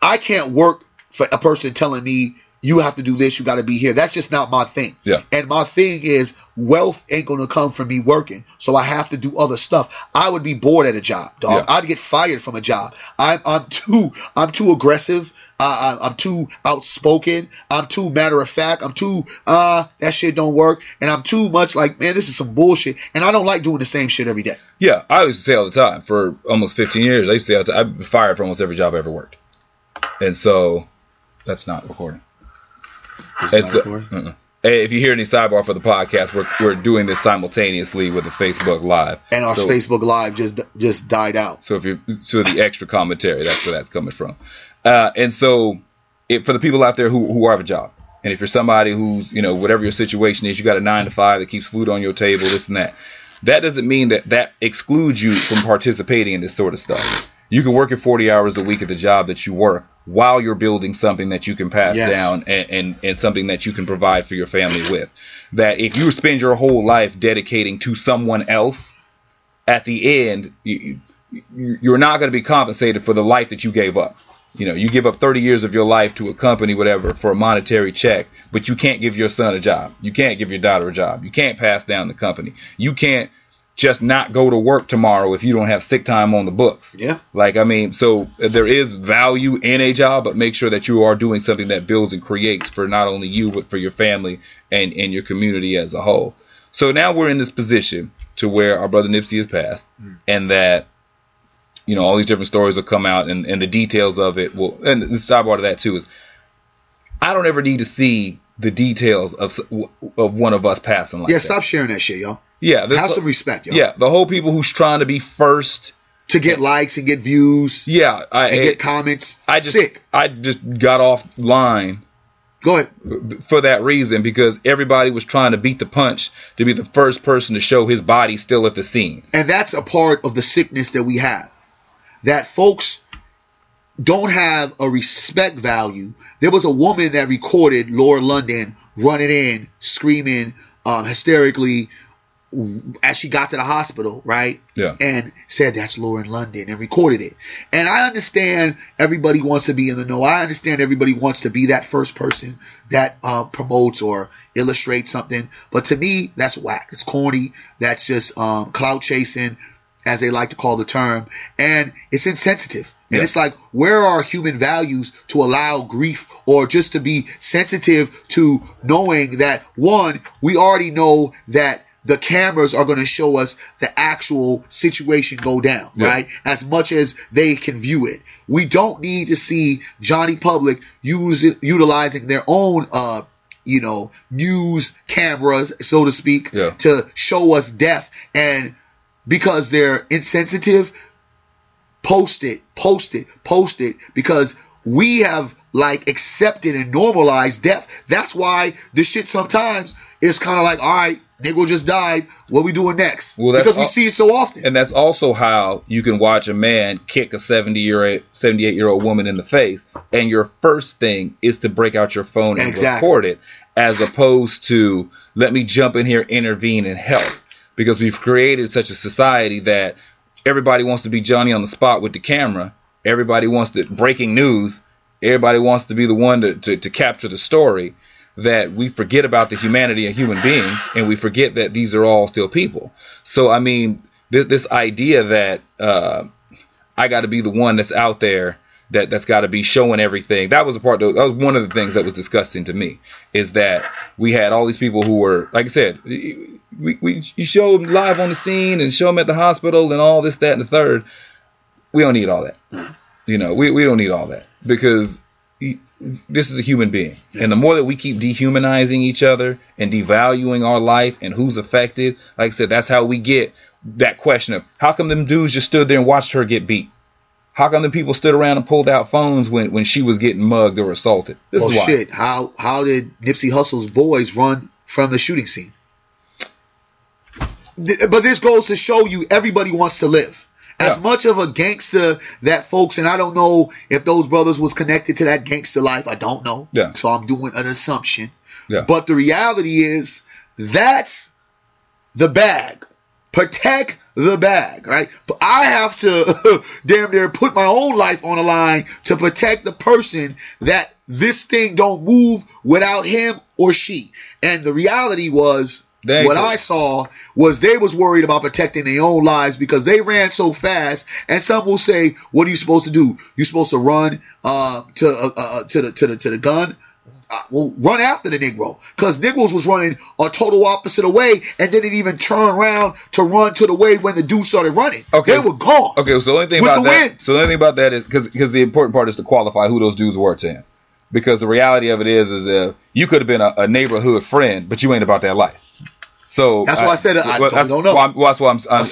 I can't work for a person telling me you have to do this, you got to be here. That's just not my thing. Yeah. And my thing is wealth ain't going to come from me working. So I have to do other stuff. I would be bored at a job, dog. Yeah. I'd get fired from a job. I'm, I'm too, I'm too aggressive. Uh, I'm too outspoken. I'm too matter of fact. I'm too, uh, that shit don't work. And I'm too much like, man, this is some bullshit. And I don't like doing the same shit every day. Yeah. I used to say all the time for almost 15 years. I used to say all the time, I've been fired from almost every job I ever worked. And so that's not recording. Hey, if you hear any sidebar for the podcast, we're, we're doing this simultaneously with the Facebook Live, and our so, Facebook Live just just died out. So if you so the extra commentary, that's where that's coming from. Uh, and so, it, for the people out there who who have a job, and if you're somebody who's you know whatever your situation is, you got a nine to five that keeps food on your table, this and that. That doesn't mean that that excludes you from participating in this sort of stuff. You can work at 40 hours a week at the job that you work while you're building something that you can pass yes. down and, and, and something that you can provide for your family with. That if you spend your whole life dedicating to someone else, at the end, you, you're not going to be compensated for the life that you gave up. You know, you give up 30 years of your life to a company, whatever, for a monetary check, but you can't give your son a job. You can't give your daughter a job. You can't pass down the company. You can't just not go to work tomorrow if you don't have sick time on the books. Yeah. Like, I mean, so there is value in a job, but make sure that you are doing something that builds and creates for not only you, but for your family and, and your community as a whole. So now we're in this position to where our brother Nipsey has passed mm. and that, you know, all these different stories will come out and, and the details of it will, and the sidebar to that too is I don't ever need to see the details of of one of us passing like yeah, that. stop sharing that shit, y'all. Yeah, have some respect, y'all. Yeah, the whole people who's trying to be first to get likes and get views. Yeah, I, and get comments. I just, Sick. I just got offline. Go ahead. For that reason, because everybody was trying to beat the punch to be the first person to show his body still at the scene. And that's a part of the sickness that we have. That folks don't have a respect value. There was a woman that recorded Lauren London running in, screaming um, hysterically as she got to the hospital, right? Yeah. And said that's Lauren London and recorded it. And I understand everybody wants to be in the know. I understand everybody wants to be that first person that uh, promotes or illustrates something. But to me, that's whack. It's corny. That's just um, cloud chasing, as they like to call the term. And it's insensitive. And Yeah. it's like, where are human values to allow grief or just to be sensitive to knowing that, one, we already know that the cameras are going to show us the actual situation go down, Yeah. right? As much as they can view it. We don't need to see Johnny Public use it, utilizing their own, uh, you know, news cameras, so to speak, Yeah. to show us death. And because they're insensitive, post it, post it, post it, because we have like accepted and normalized death. That's why this shit sometimes is kind of like, all right, nigga just died. What we doing next? Well, because we al- see it so often. And that's also how you can watch a man kick a 70 year 78 year old woman in the face, and your first thing is to break out your phone and Exactly. record it, as opposed to let me jump in here, intervene, and help. Because we've created such a society that everybody wants to be Johnny on the spot with the camera. Everybody wants to breaking news. Everybody wants to be the one to, to, to capture the story. That we forget about the humanity of human beings and we forget that these are all still people. So, I mean, this, this idea that uh, I got to be the one that's out there that that's got to be showing everything. That was a part. That was one of the things that was disgusting to me. Is that we had all these people who were, like I said, we, we you show them live on the scene and show them at the hospital and all this, that, and the third. We don't need all that. You know, we, we don't need all that because this is a human being. And the more that we keep dehumanizing each other and devaluing our life and who's affected, like I said, that's how we get that question of how come them dudes just stood there and watched her get beat? How come them people stood around and pulled out phones when, when she was getting mugged or assaulted? This well, is why. shit. How how did Nipsey Hussle's boys run from the shooting scene? But this goes to show you everybody wants to live. As Yeah. much of a gangster that folks, and I don't know if those brothers was connected to that gangster life. I don't know. Yeah. So I'm doing an assumption. Yeah. But the reality is that's the bag. Protect the bag, right? But I have to damn near put my own life on the line to protect the person that this thing don't move without him or she. And the reality was Dang, what. I saw was they was worried about protecting their own lives because they ran so fast. And some will say, "What are you supposed to do? You're supposed to run uh, to uh, uh, to the to the to the gun." Uh, well, run after the Negro because Negroes was running a total opposite of way and didn't even turn around to run to the way when the dude started running. Okay. they were gone. Okay, so the only thing about that, wind. so the only thing about that is because because the important part is to qualify who those dudes were to him. Because the reality of it is, is if you could have been a, a neighborhood friend, but you ain't about that life. So That's why I said I don't- that's, don't know. well, that's why I'm, I'm,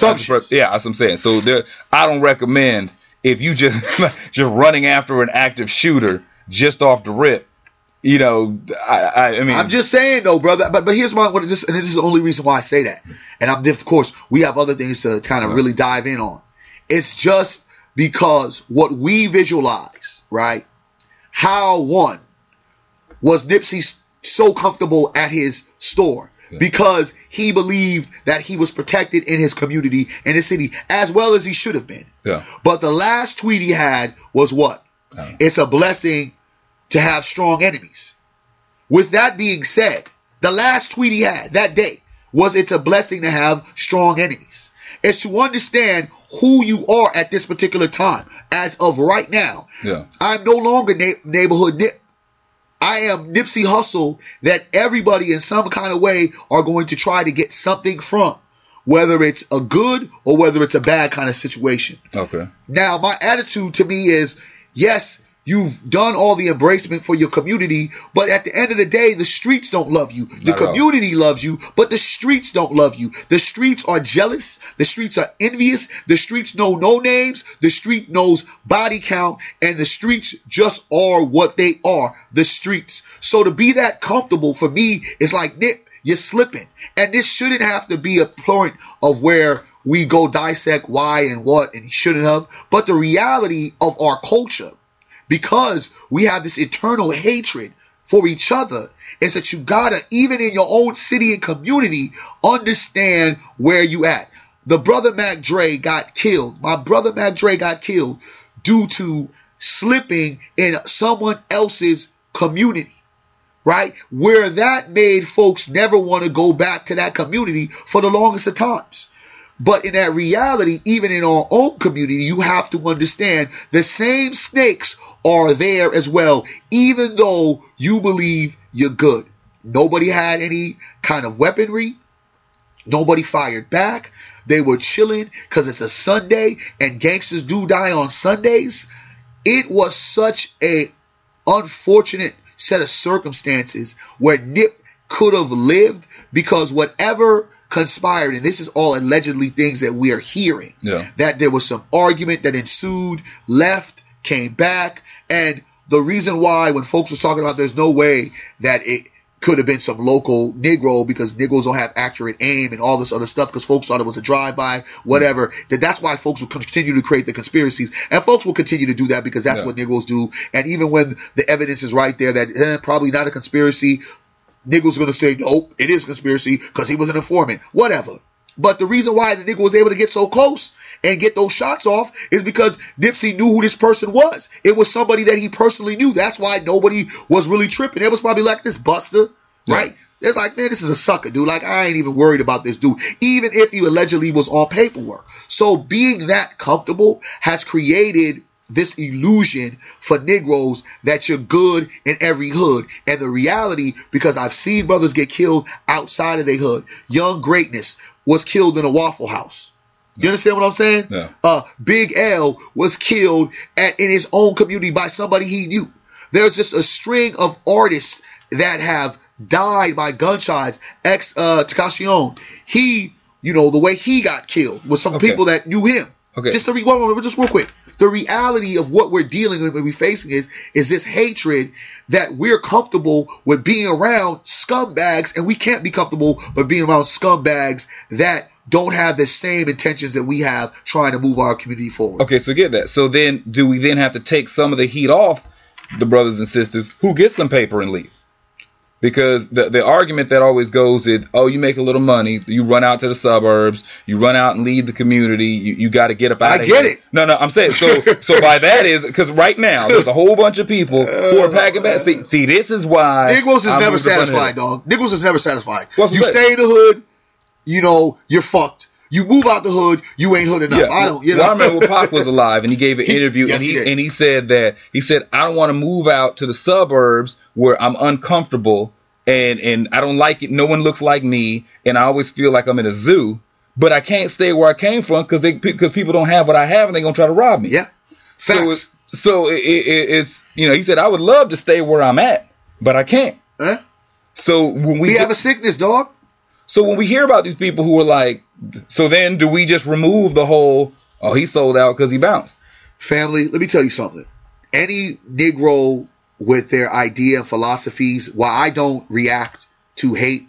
yeah, that's what I'm saying. So there, I don't recommend if you just just running after an active shooter just off the rip. You know, I, I, I mean, I'm just saying though, brother. But but here's my what this and this is the only reason why I say that. And I'm of course we have other things to kind of really dive in on. It's just because what we visualize, right? How one was Nipsey so comfortable at his store because he believed that he was protected in his community in his city as well as he should have been. yeah, But the last tweet he had was what? Uh. It's a blessing to have strong enemies. With that being said, the last tweet he had that day was it's a blessing to have strong enemies. It's to understand who you are at this particular time. As of right now, yeah, I'm no longer na- neighborhood nip. I am Nipsey Hussle that everybody in some kind of way are going to try to get something from, whether it's a good or whether it's a bad kind of situation. okay, Now, my attitude to me is yes, you've done all the embracement for your community, but at the end of the day, the streets don't love you. The Not at all. community loves you, but the streets don't love you. The streets are jealous. The streets are envious. The streets know no names. The street knows body count, and the streets just are what they are the streets. So to be that comfortable for me is like, Nick, you're slipping. And this shouldn't have to be a point of where we go dissect why and what and shouldn't have. But the reality of our culture, because we have this eternal hatred for each other is that you gotta, even in your own city and community, understand where you at. The brother Mac Dre got killed. My brother Mac Dre got killed due to slipping in someone else's community. Right? Where that made folks never want to go back to that community for the longest of times. But in that reality, even in our own community, you have to understand the same snakes are there as well, even though you believe you're good. Nobody had any kind of weaponry. Nobody fired back. They were chilling because it's a Sunday and gangsters do die on Sundays. It was such a unfortunate set of circumstances where Nip could have lived because whatever conspired, and this is all allegedly things that we are hearing. Yeah. That there was some argument that ensued, left, came back, and the reason why when folks was talking about there's no way that it could have been some local Negro because Negroes don't have accurate aim and all this other stuff because folks thought it was a drive-by, whatever. That that's why folks will continue to create the conspiracies, and folks will continue to do that because that's Yeah. what Negroes do. And even when the evidence is right there that eh, probably not a conspiracy, Niggas gonna say nope, it is conspiracy because he was an informant, whatever. But the reason why the nigga was able to get so close and get those shots off is because Nipsey knew who this person was. It was somebody that he personally knew. That's why nobody was really tripping. It was probably like this Buster, Yeah. right? It's like, man, this is a sucker, dude. Like, I ain't even worried about this dude, even if he allegedly was on paperwork. So being that comfortable has created this illusion for Negroes that you're good in every hood. And the reality, because I've seen brothers get killed outside of their hood. Young Greatness was killed in a Waffle House. You understand what I'm saying? Yeah. Uh, Big L was killed at, in his own community by somebody he knew. There's just a string of artists that have died by gunshots. Ex uh, Takashi he, you know, the way he got killed was some Okay. people that knew him. Okay. Just to re- moment, just real quick. The reality of what we're dealing with, what we're facing is, is this hatred that we're comfortable with being around scumbags, and we can't be comfortable with being around scumbags that don't have the same intentions that we have trying to move our community forward. Okay, so get that. So then, do we then have to take some of the heat off the brothers and sisters who get some paper and leave? Because the the argument that always goes is, oh, you make a little money, you run out to the suburbs, you run out and leave the community, you, you got to get up out I of get here. it. No, no, I'm saying so. so by that is because right now there's a whole bunch of people who are packing back. See, see, this is why Negroes is I never moved up under satisfied, dog. Negroes is never satisfied. What's you stay in the hood, you know, you're fucked. You move out the hood, you ain't hood enough. Yeah, I don't, you know. well, I remember when Pac was alive, and he gave an He- interview, yes, and he he, and he said that he said I don't want to move out to the suburbs where I'm uncomfortable and and I don't like it. No one looks like me, and I always feel like I'm in a zoo. But I can't stay where I came from because they because people don't have what I have, and they're gonna try to rob me. yeah. So Facts. it's, so it, it, it's you know he said I would love to stay where I'm at, but I can't. Huh? So when we We have a sickness, dog. So when we hear about these people who are like, so then do we just remove the whole? Oh, he sold out because he bounced. Family, let me tell you something. Any Negro with their idea and philosophies, while I don't react to hate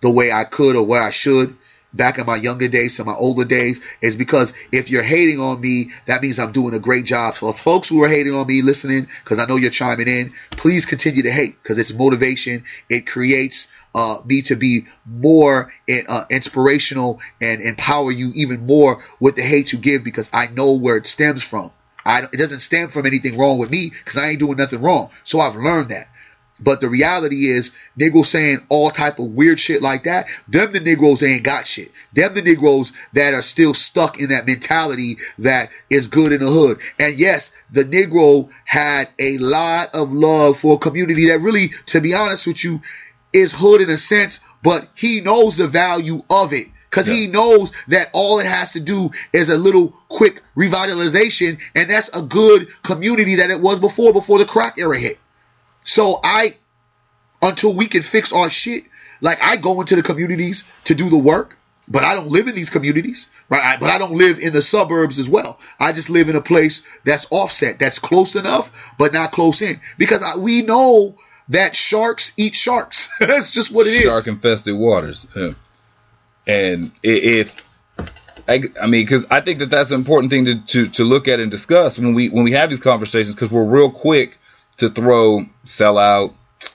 the way I could or where I should back in my younger days to my older days, is because if you're hating on me, that means I'm doing a great job. So, folks who are hating on me, listening, because I know you're chiming in, please continue to hate because it's motivation. It creates uh, me to be more uh, inspirational and empower you even more with the hate you give because I know where it stems from. I, it doesn't stem from anything wrong with me because I ain't doing nothing wrong. So I've learned that. But the reality is, Negroes saying all type of weird shit like that, them the Negroes ain't got shit. Them the Negroes that are still stuck in that mentality that is good in the hood. And yes, the Negro had a lot of love for a community that really, to be honest with you, is hood in a sense, but he knows the value of it. Cause he knows that all it has to do is a little quick revitalization, and that's a good community that it was before, before the crack era hit. So I, until we can fix our shit, like I go into the communities to do the work, but I don't live in these communities, right? I- But I don't live in the suburbs as well. I just live in a place that's offset, that's close enough, but not close in, because I, we know that sharks eat sharks. that's just what it is. Shark infested waters. Yeah. And if I, I mean, because I think that that's an important thing to, to, to look at and discuss when we when we have these conversations. Because we're real quick to throw sell out.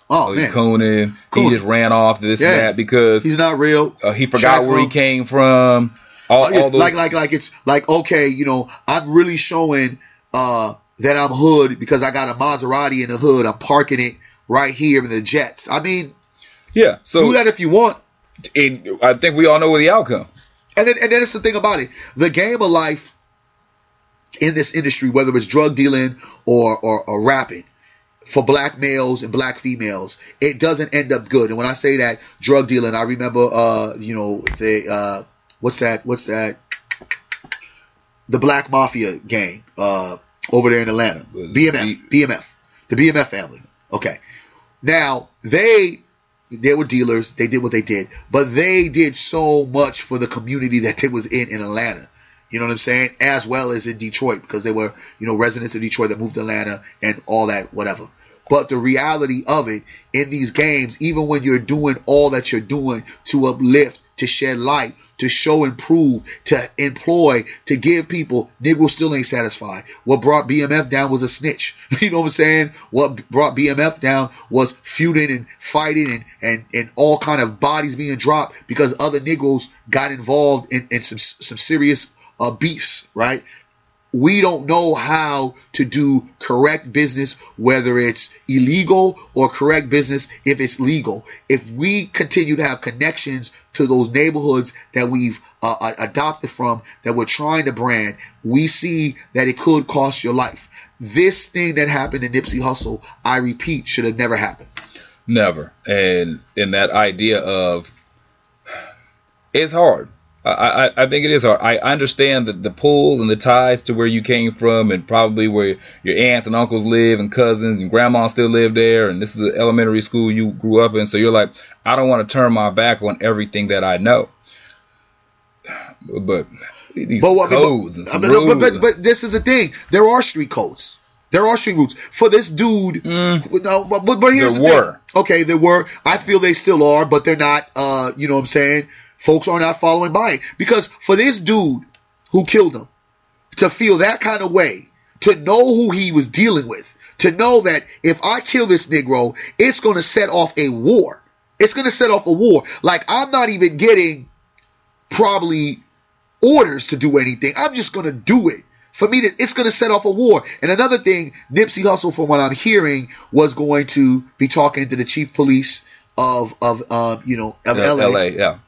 Oh, Oh, man, Conan, Conan. he just ran off this Yeah. and that because he's not real. uh, he forgot where he came from. All, Uh, yeah, all those, like like like it's like okay, you know, I'm really showing uh that I'm hood because I got a Maserati in the hood. I'm parking it right here in the Jets. I mean, yeah. So do that if you want. it, I think we all know the outcome. And then, and then it's the thing about it. The game of life in this industry, whether it's drug dealing or, or, or rapping, for black males and black females, it doesn't end up good. And when I say that drug dealing, I remember, uh, you know, the uh, what's that? What's that? The Black Mafia gang uh, over there in Atlanta, BMF, BMF, the BMF family. Okay, now they they were dealers. They did what they did, but they did so much for the community that they was in in Atlanta. You know what I'm saying? As well as in Detroit because they were, you know, residents of Detroit that moved to Atlanta and all that, whatever. But the reality of it in these games, even when you're doing all that you're doing to uplift, to shed light, to show and prove, to employ, to give people, Negro still ain't satisfied. What brought BMF down was a snitch. You know what I'm saying? What brought BMF down was feuding and fighting and, and, and all kind of bodies being dropped because other Negroes got involved in, in some some serious uh, beefs, right? We don't know how to do correct business, whether it's illegal or correct business if it's legal. If we continue to have connections to those neighborhoods that we've uh, uh, adopted from, that we're trying to brand, we see that it could cost your life. This thing that happened in Nipsey Hussle, I repeat, should have never happened. Never. And in that idea of it's hard. I, I, I think it is hard. I understand the, the pull and the ties to where you came from and probably where your aunts and uncles live and cousins and grandma still live there and this is the elementary school you grew up in. So you're like, I don't want to turn my back on everything that I know. But these But what- but- codes some mean, but, but but this is the thing. There are street codes. There are street rules for this dude. Mm. No, but but, but here's There the thing. were. Okay, there were. I feel they still are, but they're not. Uh, you know what I'm saying? Folks are not following by it because for this dude who killed him to feel that kind of way, to know who he was dealing with, to know that if I kill this Negro, it's going to set off a war. It's going to set off a war. Like I'm not even getting probably orders to do anything. I'm just going to do it. For me, to, it's going to set off a war. And another thing, Nipsey Hussle, from what I'm hearing, was going to be talking to the chief police of of um, you know of LA, LA, yeah.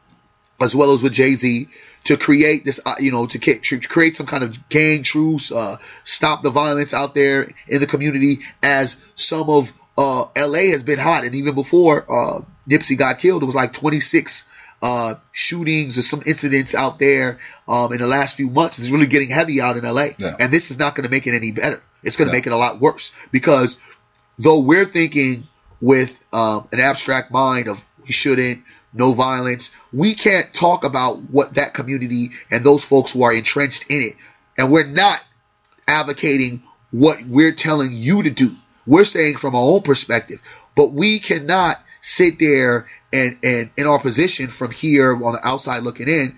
As well as with Jay Z to create this, uh, you know, to, to create some kind of gang truce, uh, stop the violence out there in the community. As some of uh, LA has been hot, and even before uh, Nipsey got killed, it was like 26 uh, shootings or some incidents out there um, in the last few months. It's really getting heavy out in LA, Yeah. and this is not going to make it any better. It's going to No. make it a lot worse because though we're thinking with um, an abstract mind of we shouldn't, no violence, we can't talk about what that community and those folks who are entrenched in it. And we're not advocating what we're telling you to do. We're saying from our own perspective, but we cannot sit there and, and in our position from here on the outside looking in,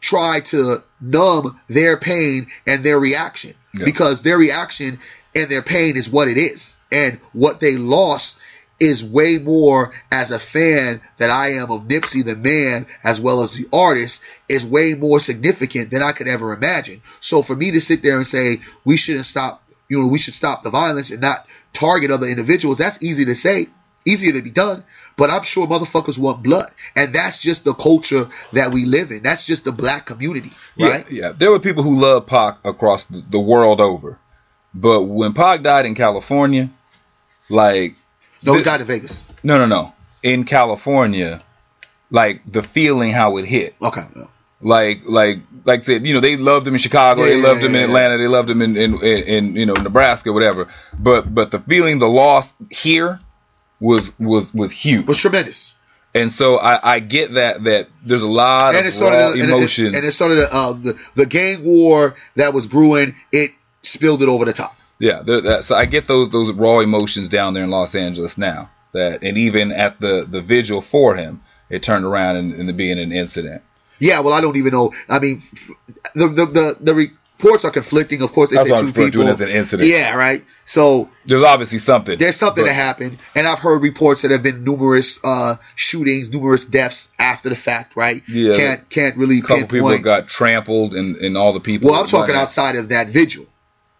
try to numb their pain and their reaction Yeah. because their reaction and their pain is what it is. And what they lost is way more as a fan that I am of Nipsey the man as well as the artist is way more significant than I could ever imagine. So for me to sit there and say we shouldn't stop, you know, we should stop the violence and not target other individuals, that's easy to say, easier to be done. But I'm sure motherfuckers want blood. And that's just the culture that we live in. That's just the black community, right? Yeah, yeah. There were people who loved Pac across the, the world over. But when Pac died in California, like No, he The- died in Vegas. no no no. In California, like the feeling how it hit. Okay. yeah. Like like like said, you know, they loved him in Chicago, Yeah, they loved yeah, him in. Atlanta, they loved him in, in, in, in you know Nebraska, whatever. But but the feeling, the loss here was was was huge. Was tremendous. And so I, I get that that there's a lot and it of started raw and it- and it started uh, the the gang war that was brewing. It spilled it over the top. Yeah, that, so I get those those raw emotions down there in Los Angeles now. That and even at the the vigil for him, it turned around and, and being an incident. Yeah, well, I don't even know. I mean, the the the, the reports are conflicting. Of course, they That's say what I'm two people. as an incident. Yeah, right. So There's obviously something. there's something but- that happened, and I've heard reports that have been numerous uh, shootings, numerous deaths after the fact. Right? Yeah. Can't can't really A couple people pinpoint. got trampled, and, and all the people. well, I'm talking running. outside of that vigil.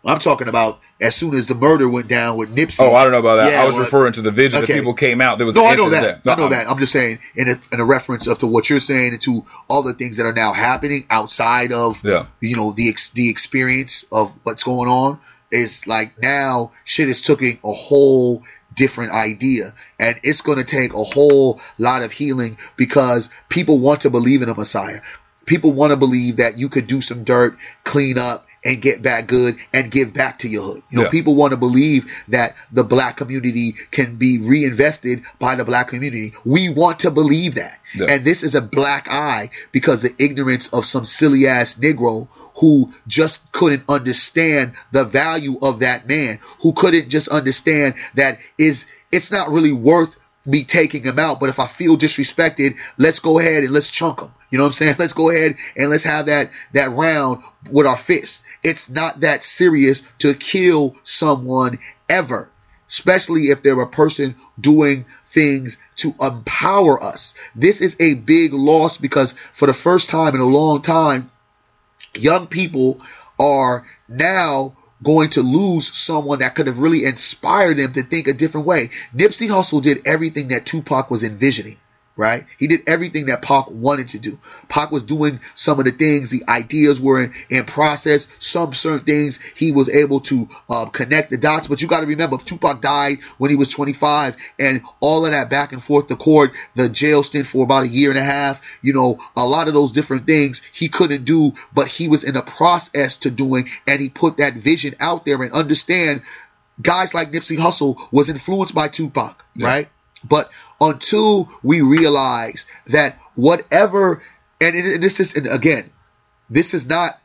I'm talking about as soon as the murder went down with Nipsey. Oh, I don't know about that. Yeah, I was well, referring to the vigil okay. that people came out. There was No, I know that. incident I know No, that. I'm just saying in a, in a reference of to what you're saying and to all the things that are now happening outside of Yeah. you know the ex, the experience of what's going on is like now shit is taking a whole different idea and it's going to take a whole lot of healing because people want to believe in a messiah people want to believe that you could do some dirt clean up and get back good and give back to your hood you know Yeah. people want to believe that the black community can be reinvested by the black community we want to believe that Yeah. and this is a black eye because the ignorance of some silly ass Negro who just couldn't understand the value of that man, who couldn't just understand that is it's not really worth me taking him out, but if I feel disrespected, let's go ahead and let's chunk him. You know what I'm saying? Let's go ahead and let's have that that round with our fists. It's not that serious to kill someone ever especially if they're a person doing things to empower us. This is a big loss because for the first time in a long time, young people are now going to lose someone that could have really inspired them to think a different way. Nipsey Hussle did everything that Tupac was envisioning. Right? He did everything that Pac wanted to do. Pac was doing some of the things, the ideas were in, in process. Some certain things he was able to uh, connect the dots. But you got to remember, Tupac died when he was 25, and all of that back and forth, the court, the jail stint for about a year and a half, you know, a lot of those different things he couldn't do, but he was in a process to doing, and he put that vision out there and understand guys like Nipsey Hussle was influenced by Tupac, Yeah. right? But until we realize that whatever, and this is, and again, this is not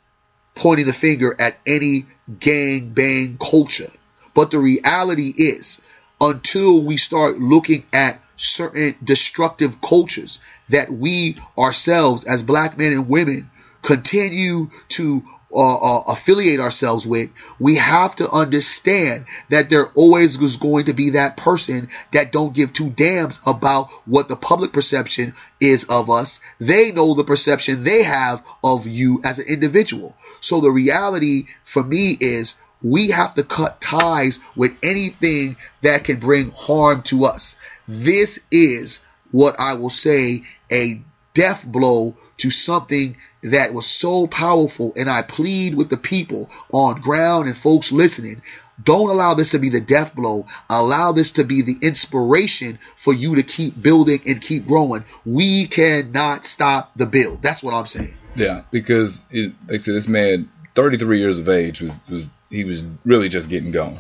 pointing the finger at any gang bang culture, but the reality is, until we start looking at certain destructive cultures that we ourselves, as black men and women, continue to uh, uh, affiliate ourselves with, we have to understand that there always is going to be that person that don't give two damns about what the public perception is of us. They know the perception they have of you as an individual. So the reality for me is we have to cut ties with anything that can bring harm to us. This is what I will say a death blow to something that was so powerful. And I plead with the people on ground and folks listening. Don't allow this to be the death blow. Allow this to be the inspiration for you to keep building and keep growing. We cannot stop the build. That's what I'm saying. Yeah, because it, like I said, this man, 33 years of age, was was he was really just getting going.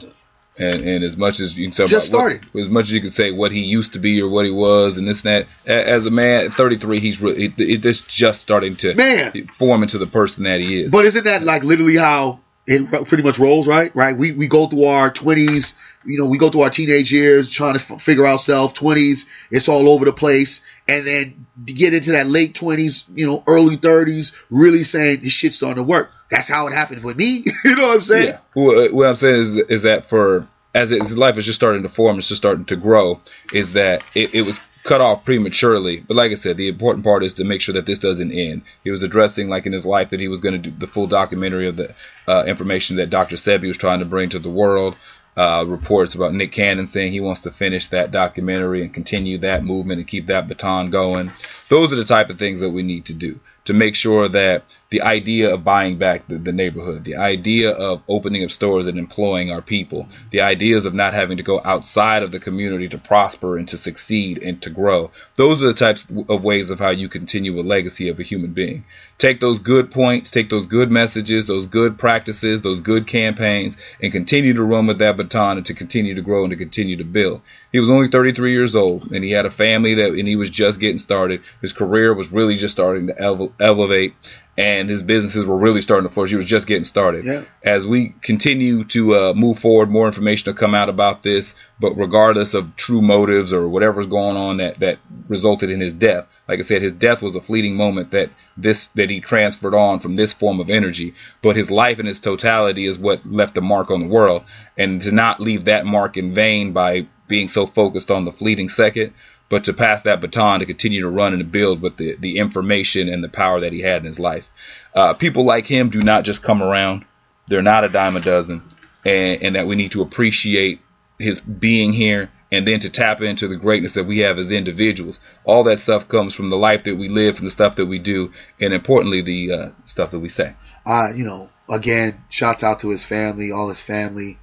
And, and as much as you can say Just about what- started. as much as you can say what he used to be or what he was and this and that, as a man at 33, he's really it's just starting to Man. form into the person that he is. But isn't that like literally how it pretty much rolls, right? Right. We we go through our twenties, you know, we go through our teenage years trying to f- figure ourselves. Twenties, it's all over the place, and then get into that late twenties, you know, early thirties, really saying this shit's starting to work. That's how it happened with me. you know what I'm saying? Yeah. Well, what I'm saying is, is that for as his life is just starting to form, it's just starting to grow. Is that it, it was cut off prematurely. But like I said, the important part is to make sure that this doesn't end. He was addressing, like in his life, that he was going to do the full documentary of the uh, information that Dr. Sebi was trying to bring to the world. Uh, reports about Nick Cannon saying he wants to finish that documentary and continue that movement and keep that baton going. Those are the type of things that we need to do to make sure that the idea of buying back the, the neighborhood, the idea of opening up stores and employing our people, the ideas of not having to go outside of the community to prosper and to succeed and to grow. Those are the types of ways of how you continue a legacy of a human being. Take those good points, take those good messages, those good practices, those good campaigns, and continue to run with that baton and to continue to grow and to continue to build. He was only 33 years old, and he had a family that, and he was just getting started. His career was really just starting to ele- elevate, and his businesses were really starting to flourish. He was just getting started. Yeah. As we continue to uh, move forward, more information will come out about this. But regardless of true motives or whatever's going on that that resulted in his death, like I said, his death was a fleeting moment that this that he transferred on from this form of energy. But his life in its totality is what left a mark on the world, and to not leave that mark in vain by being so focused on the fleeting second but to pass that baton to continue to run and build with the, the information and the power that he had in his life. Uh, people like him do not just come around. They're not a dime a dozen. And, and that we need to appreciate his being here and then to tap into the greatness that we have as individuals. All that stuff comes from the life that we live, from the stuff that we do, and importantly, the uh, stuff that we say. Uh, you know, again, shouts out to his family, all his family,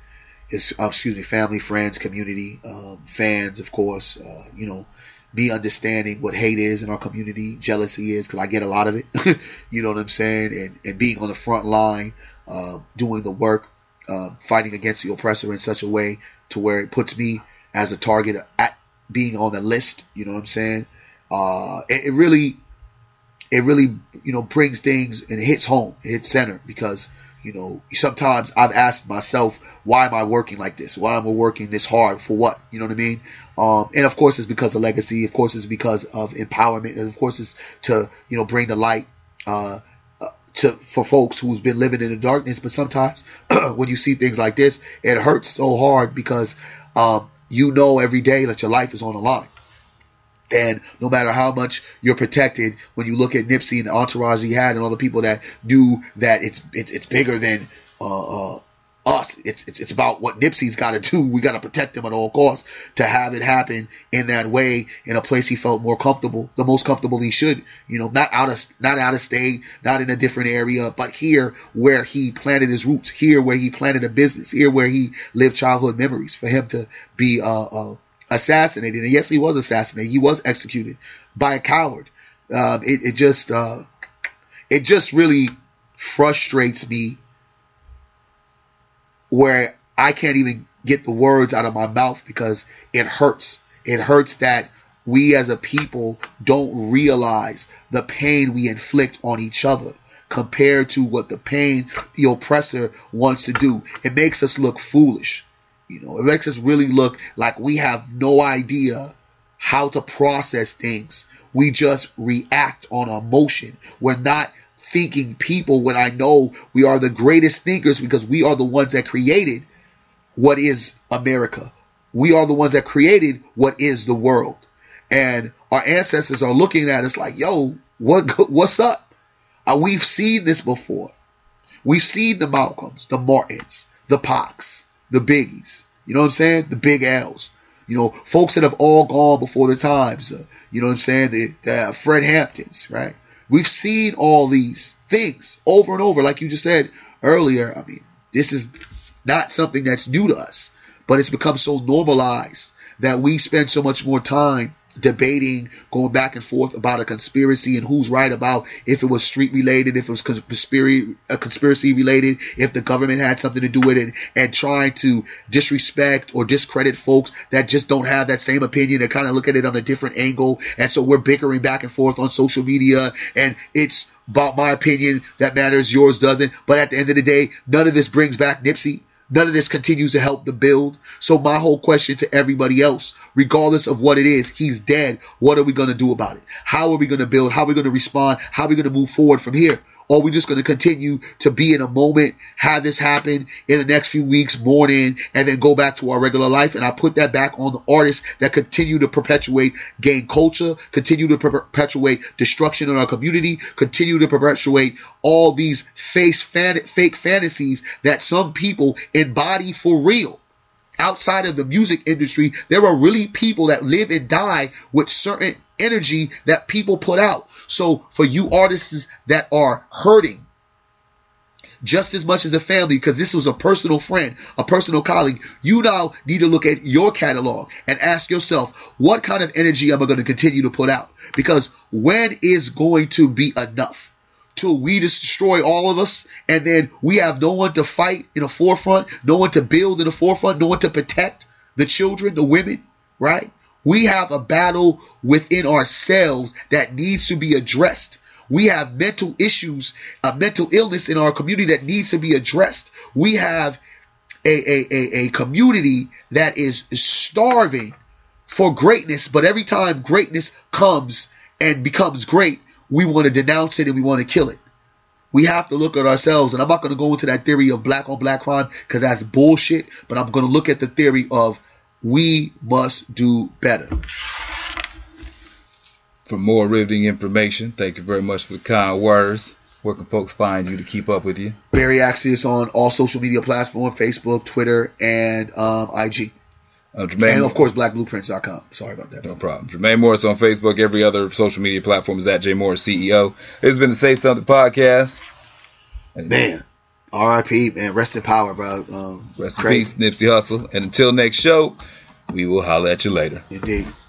his uh, excuse me, family, friends, community, um, fans, of course. Uh, you know, be understanding what hate is in our community, jealousy is, because I get a lot of it. you know what I'm saying? And and being on the front line, uh, doing the work, uh, fighting against the oppressor in such a way to where it puts me as a target at being on the list. You know what I'm saying? Uh, it, it really, it really, you know, brings things and hits home, it hits center because you know, sometimes I've asked myself, why am I working like this? Why am I working this hard for what? You know what I mean? Um, and of course, it's because of legacy. Of course, it's because of empowerment. And of course, it's to you know bring the light uh, uh to for folks who's been living in the darkness. But sometimes when you see things like this, it hurts so hard because um, you know every day that your life is on the line. And no matter how much you're protected, when you look at Nipsey and the entourage he had and all the people that knew that it's it's, it's bigger than uh, uh, us. It's, it's it's about what Nipsey's got to do. We got to protect him at all costs. To have it happen in that way, in a place he felt more comfortable, the most comfortable he should. You know, not out of not out of state, not in a different area, but here where he planted his roots, here where he planted a business, here where he lived childhood memories. For him to be uh, uh assassinated. And yes, he was assassinated. He was executed by a coward. Um, it, it, just uh, it just really frustrates me where I can't even get the words out of my mouth because it hurts. It hurts that we as a people don't realize the pain we inflict on each other compared to what the pain the oppressor wants to do. It makes us look foolish. You know, it makes us really look like we have no idea how to process things. We just react on emotion. We're not thinking people when I know we are the greatest thinkers because we are the ones that created what is America. We are the ones that created what is the world. And our ancestors are looking at us like, yo, what what's up? Uh, we've seen this before. We've seen the Malcolms, the Martins, the Pacs, the biggies. You know what I'm saying? The big L's. You know, folks that have all gone before the times. Uh, you know what I'm saying? The, the uh, Fred Hamptons, right? We've seen all these things over and over, like you just said earlier. I mean, this is not something that's new to us, but it's become so normalized that we spend so much more time debating, going back and forth about a conspiracy and who's right about if it was street related, if it was conspiracy, a uh, conspiracy related, if the government had something to do with it, and trying to disrespect or discredit folks that just don't have that same opinion and kind of look at it on a different angle. And so we're bickering back and forth on social media, and it's about my opinion that matters, yours doesn't. But at the end of the day, none of this brings back Nipsey. None of this continues to help the build. So my whole question to everybody else, regardless of what it is, he's dead. What are we going to do about it? How are we going to build? How are we going to respond? How are we going to move forward from here? Or we just going to continue to be in a moment, have this happen in the next few weeks, morning, and then go back to our regular life? And I put that back on the artists that continue to perpetuate gang culture, continue to perpetuate destruction in our community, continue to perpetuate all these face fan- fake fantasies that some people embody for real outside of the music industry, there are really people that live and die with certain energy that people put out. So for you artists that are hurting just as much as a family, because this was a personal friend, a personal colleague, you now need to look at your catalog and ask yourself, what kind of energy am I going to continue to put out? Because when is going to be enough? Till we destroy all of us, and then we have no one to fight in the forefront, no one to build in the forefront, no one to protect the children, the women, right? We have a battle within ourselves that needs to be addressed. We have mental issues, a mental illness in our community that needs to be addressed. We have a, a, a, a community that is starving for greatness, but every time greatness comes and becomes great, we want to denounce it and we want to kill it. We have to look at ourselves, and I'm not going to go into that theory of black on black crime because that's bullshit, but I'm going to look at the theory of we must do better. For more riveting information, thank you very much for the kind words. Where can folks find you to keep up with you? Barry Axius on all social media platforms Facebook, Twitter, and um, IG. Uh, Jermaine, and of course, blackblueprints.com. Sorry about that. No problem. Jermaine Morris on Facebook. Every other social media platform is at J Morris CEO. It's been the Say Something podcast. Man, RIP, man. Rest in power, bro. Um, Rest in peace, Nipsey Hussle. And until next show, we will holler at you later. Indeed.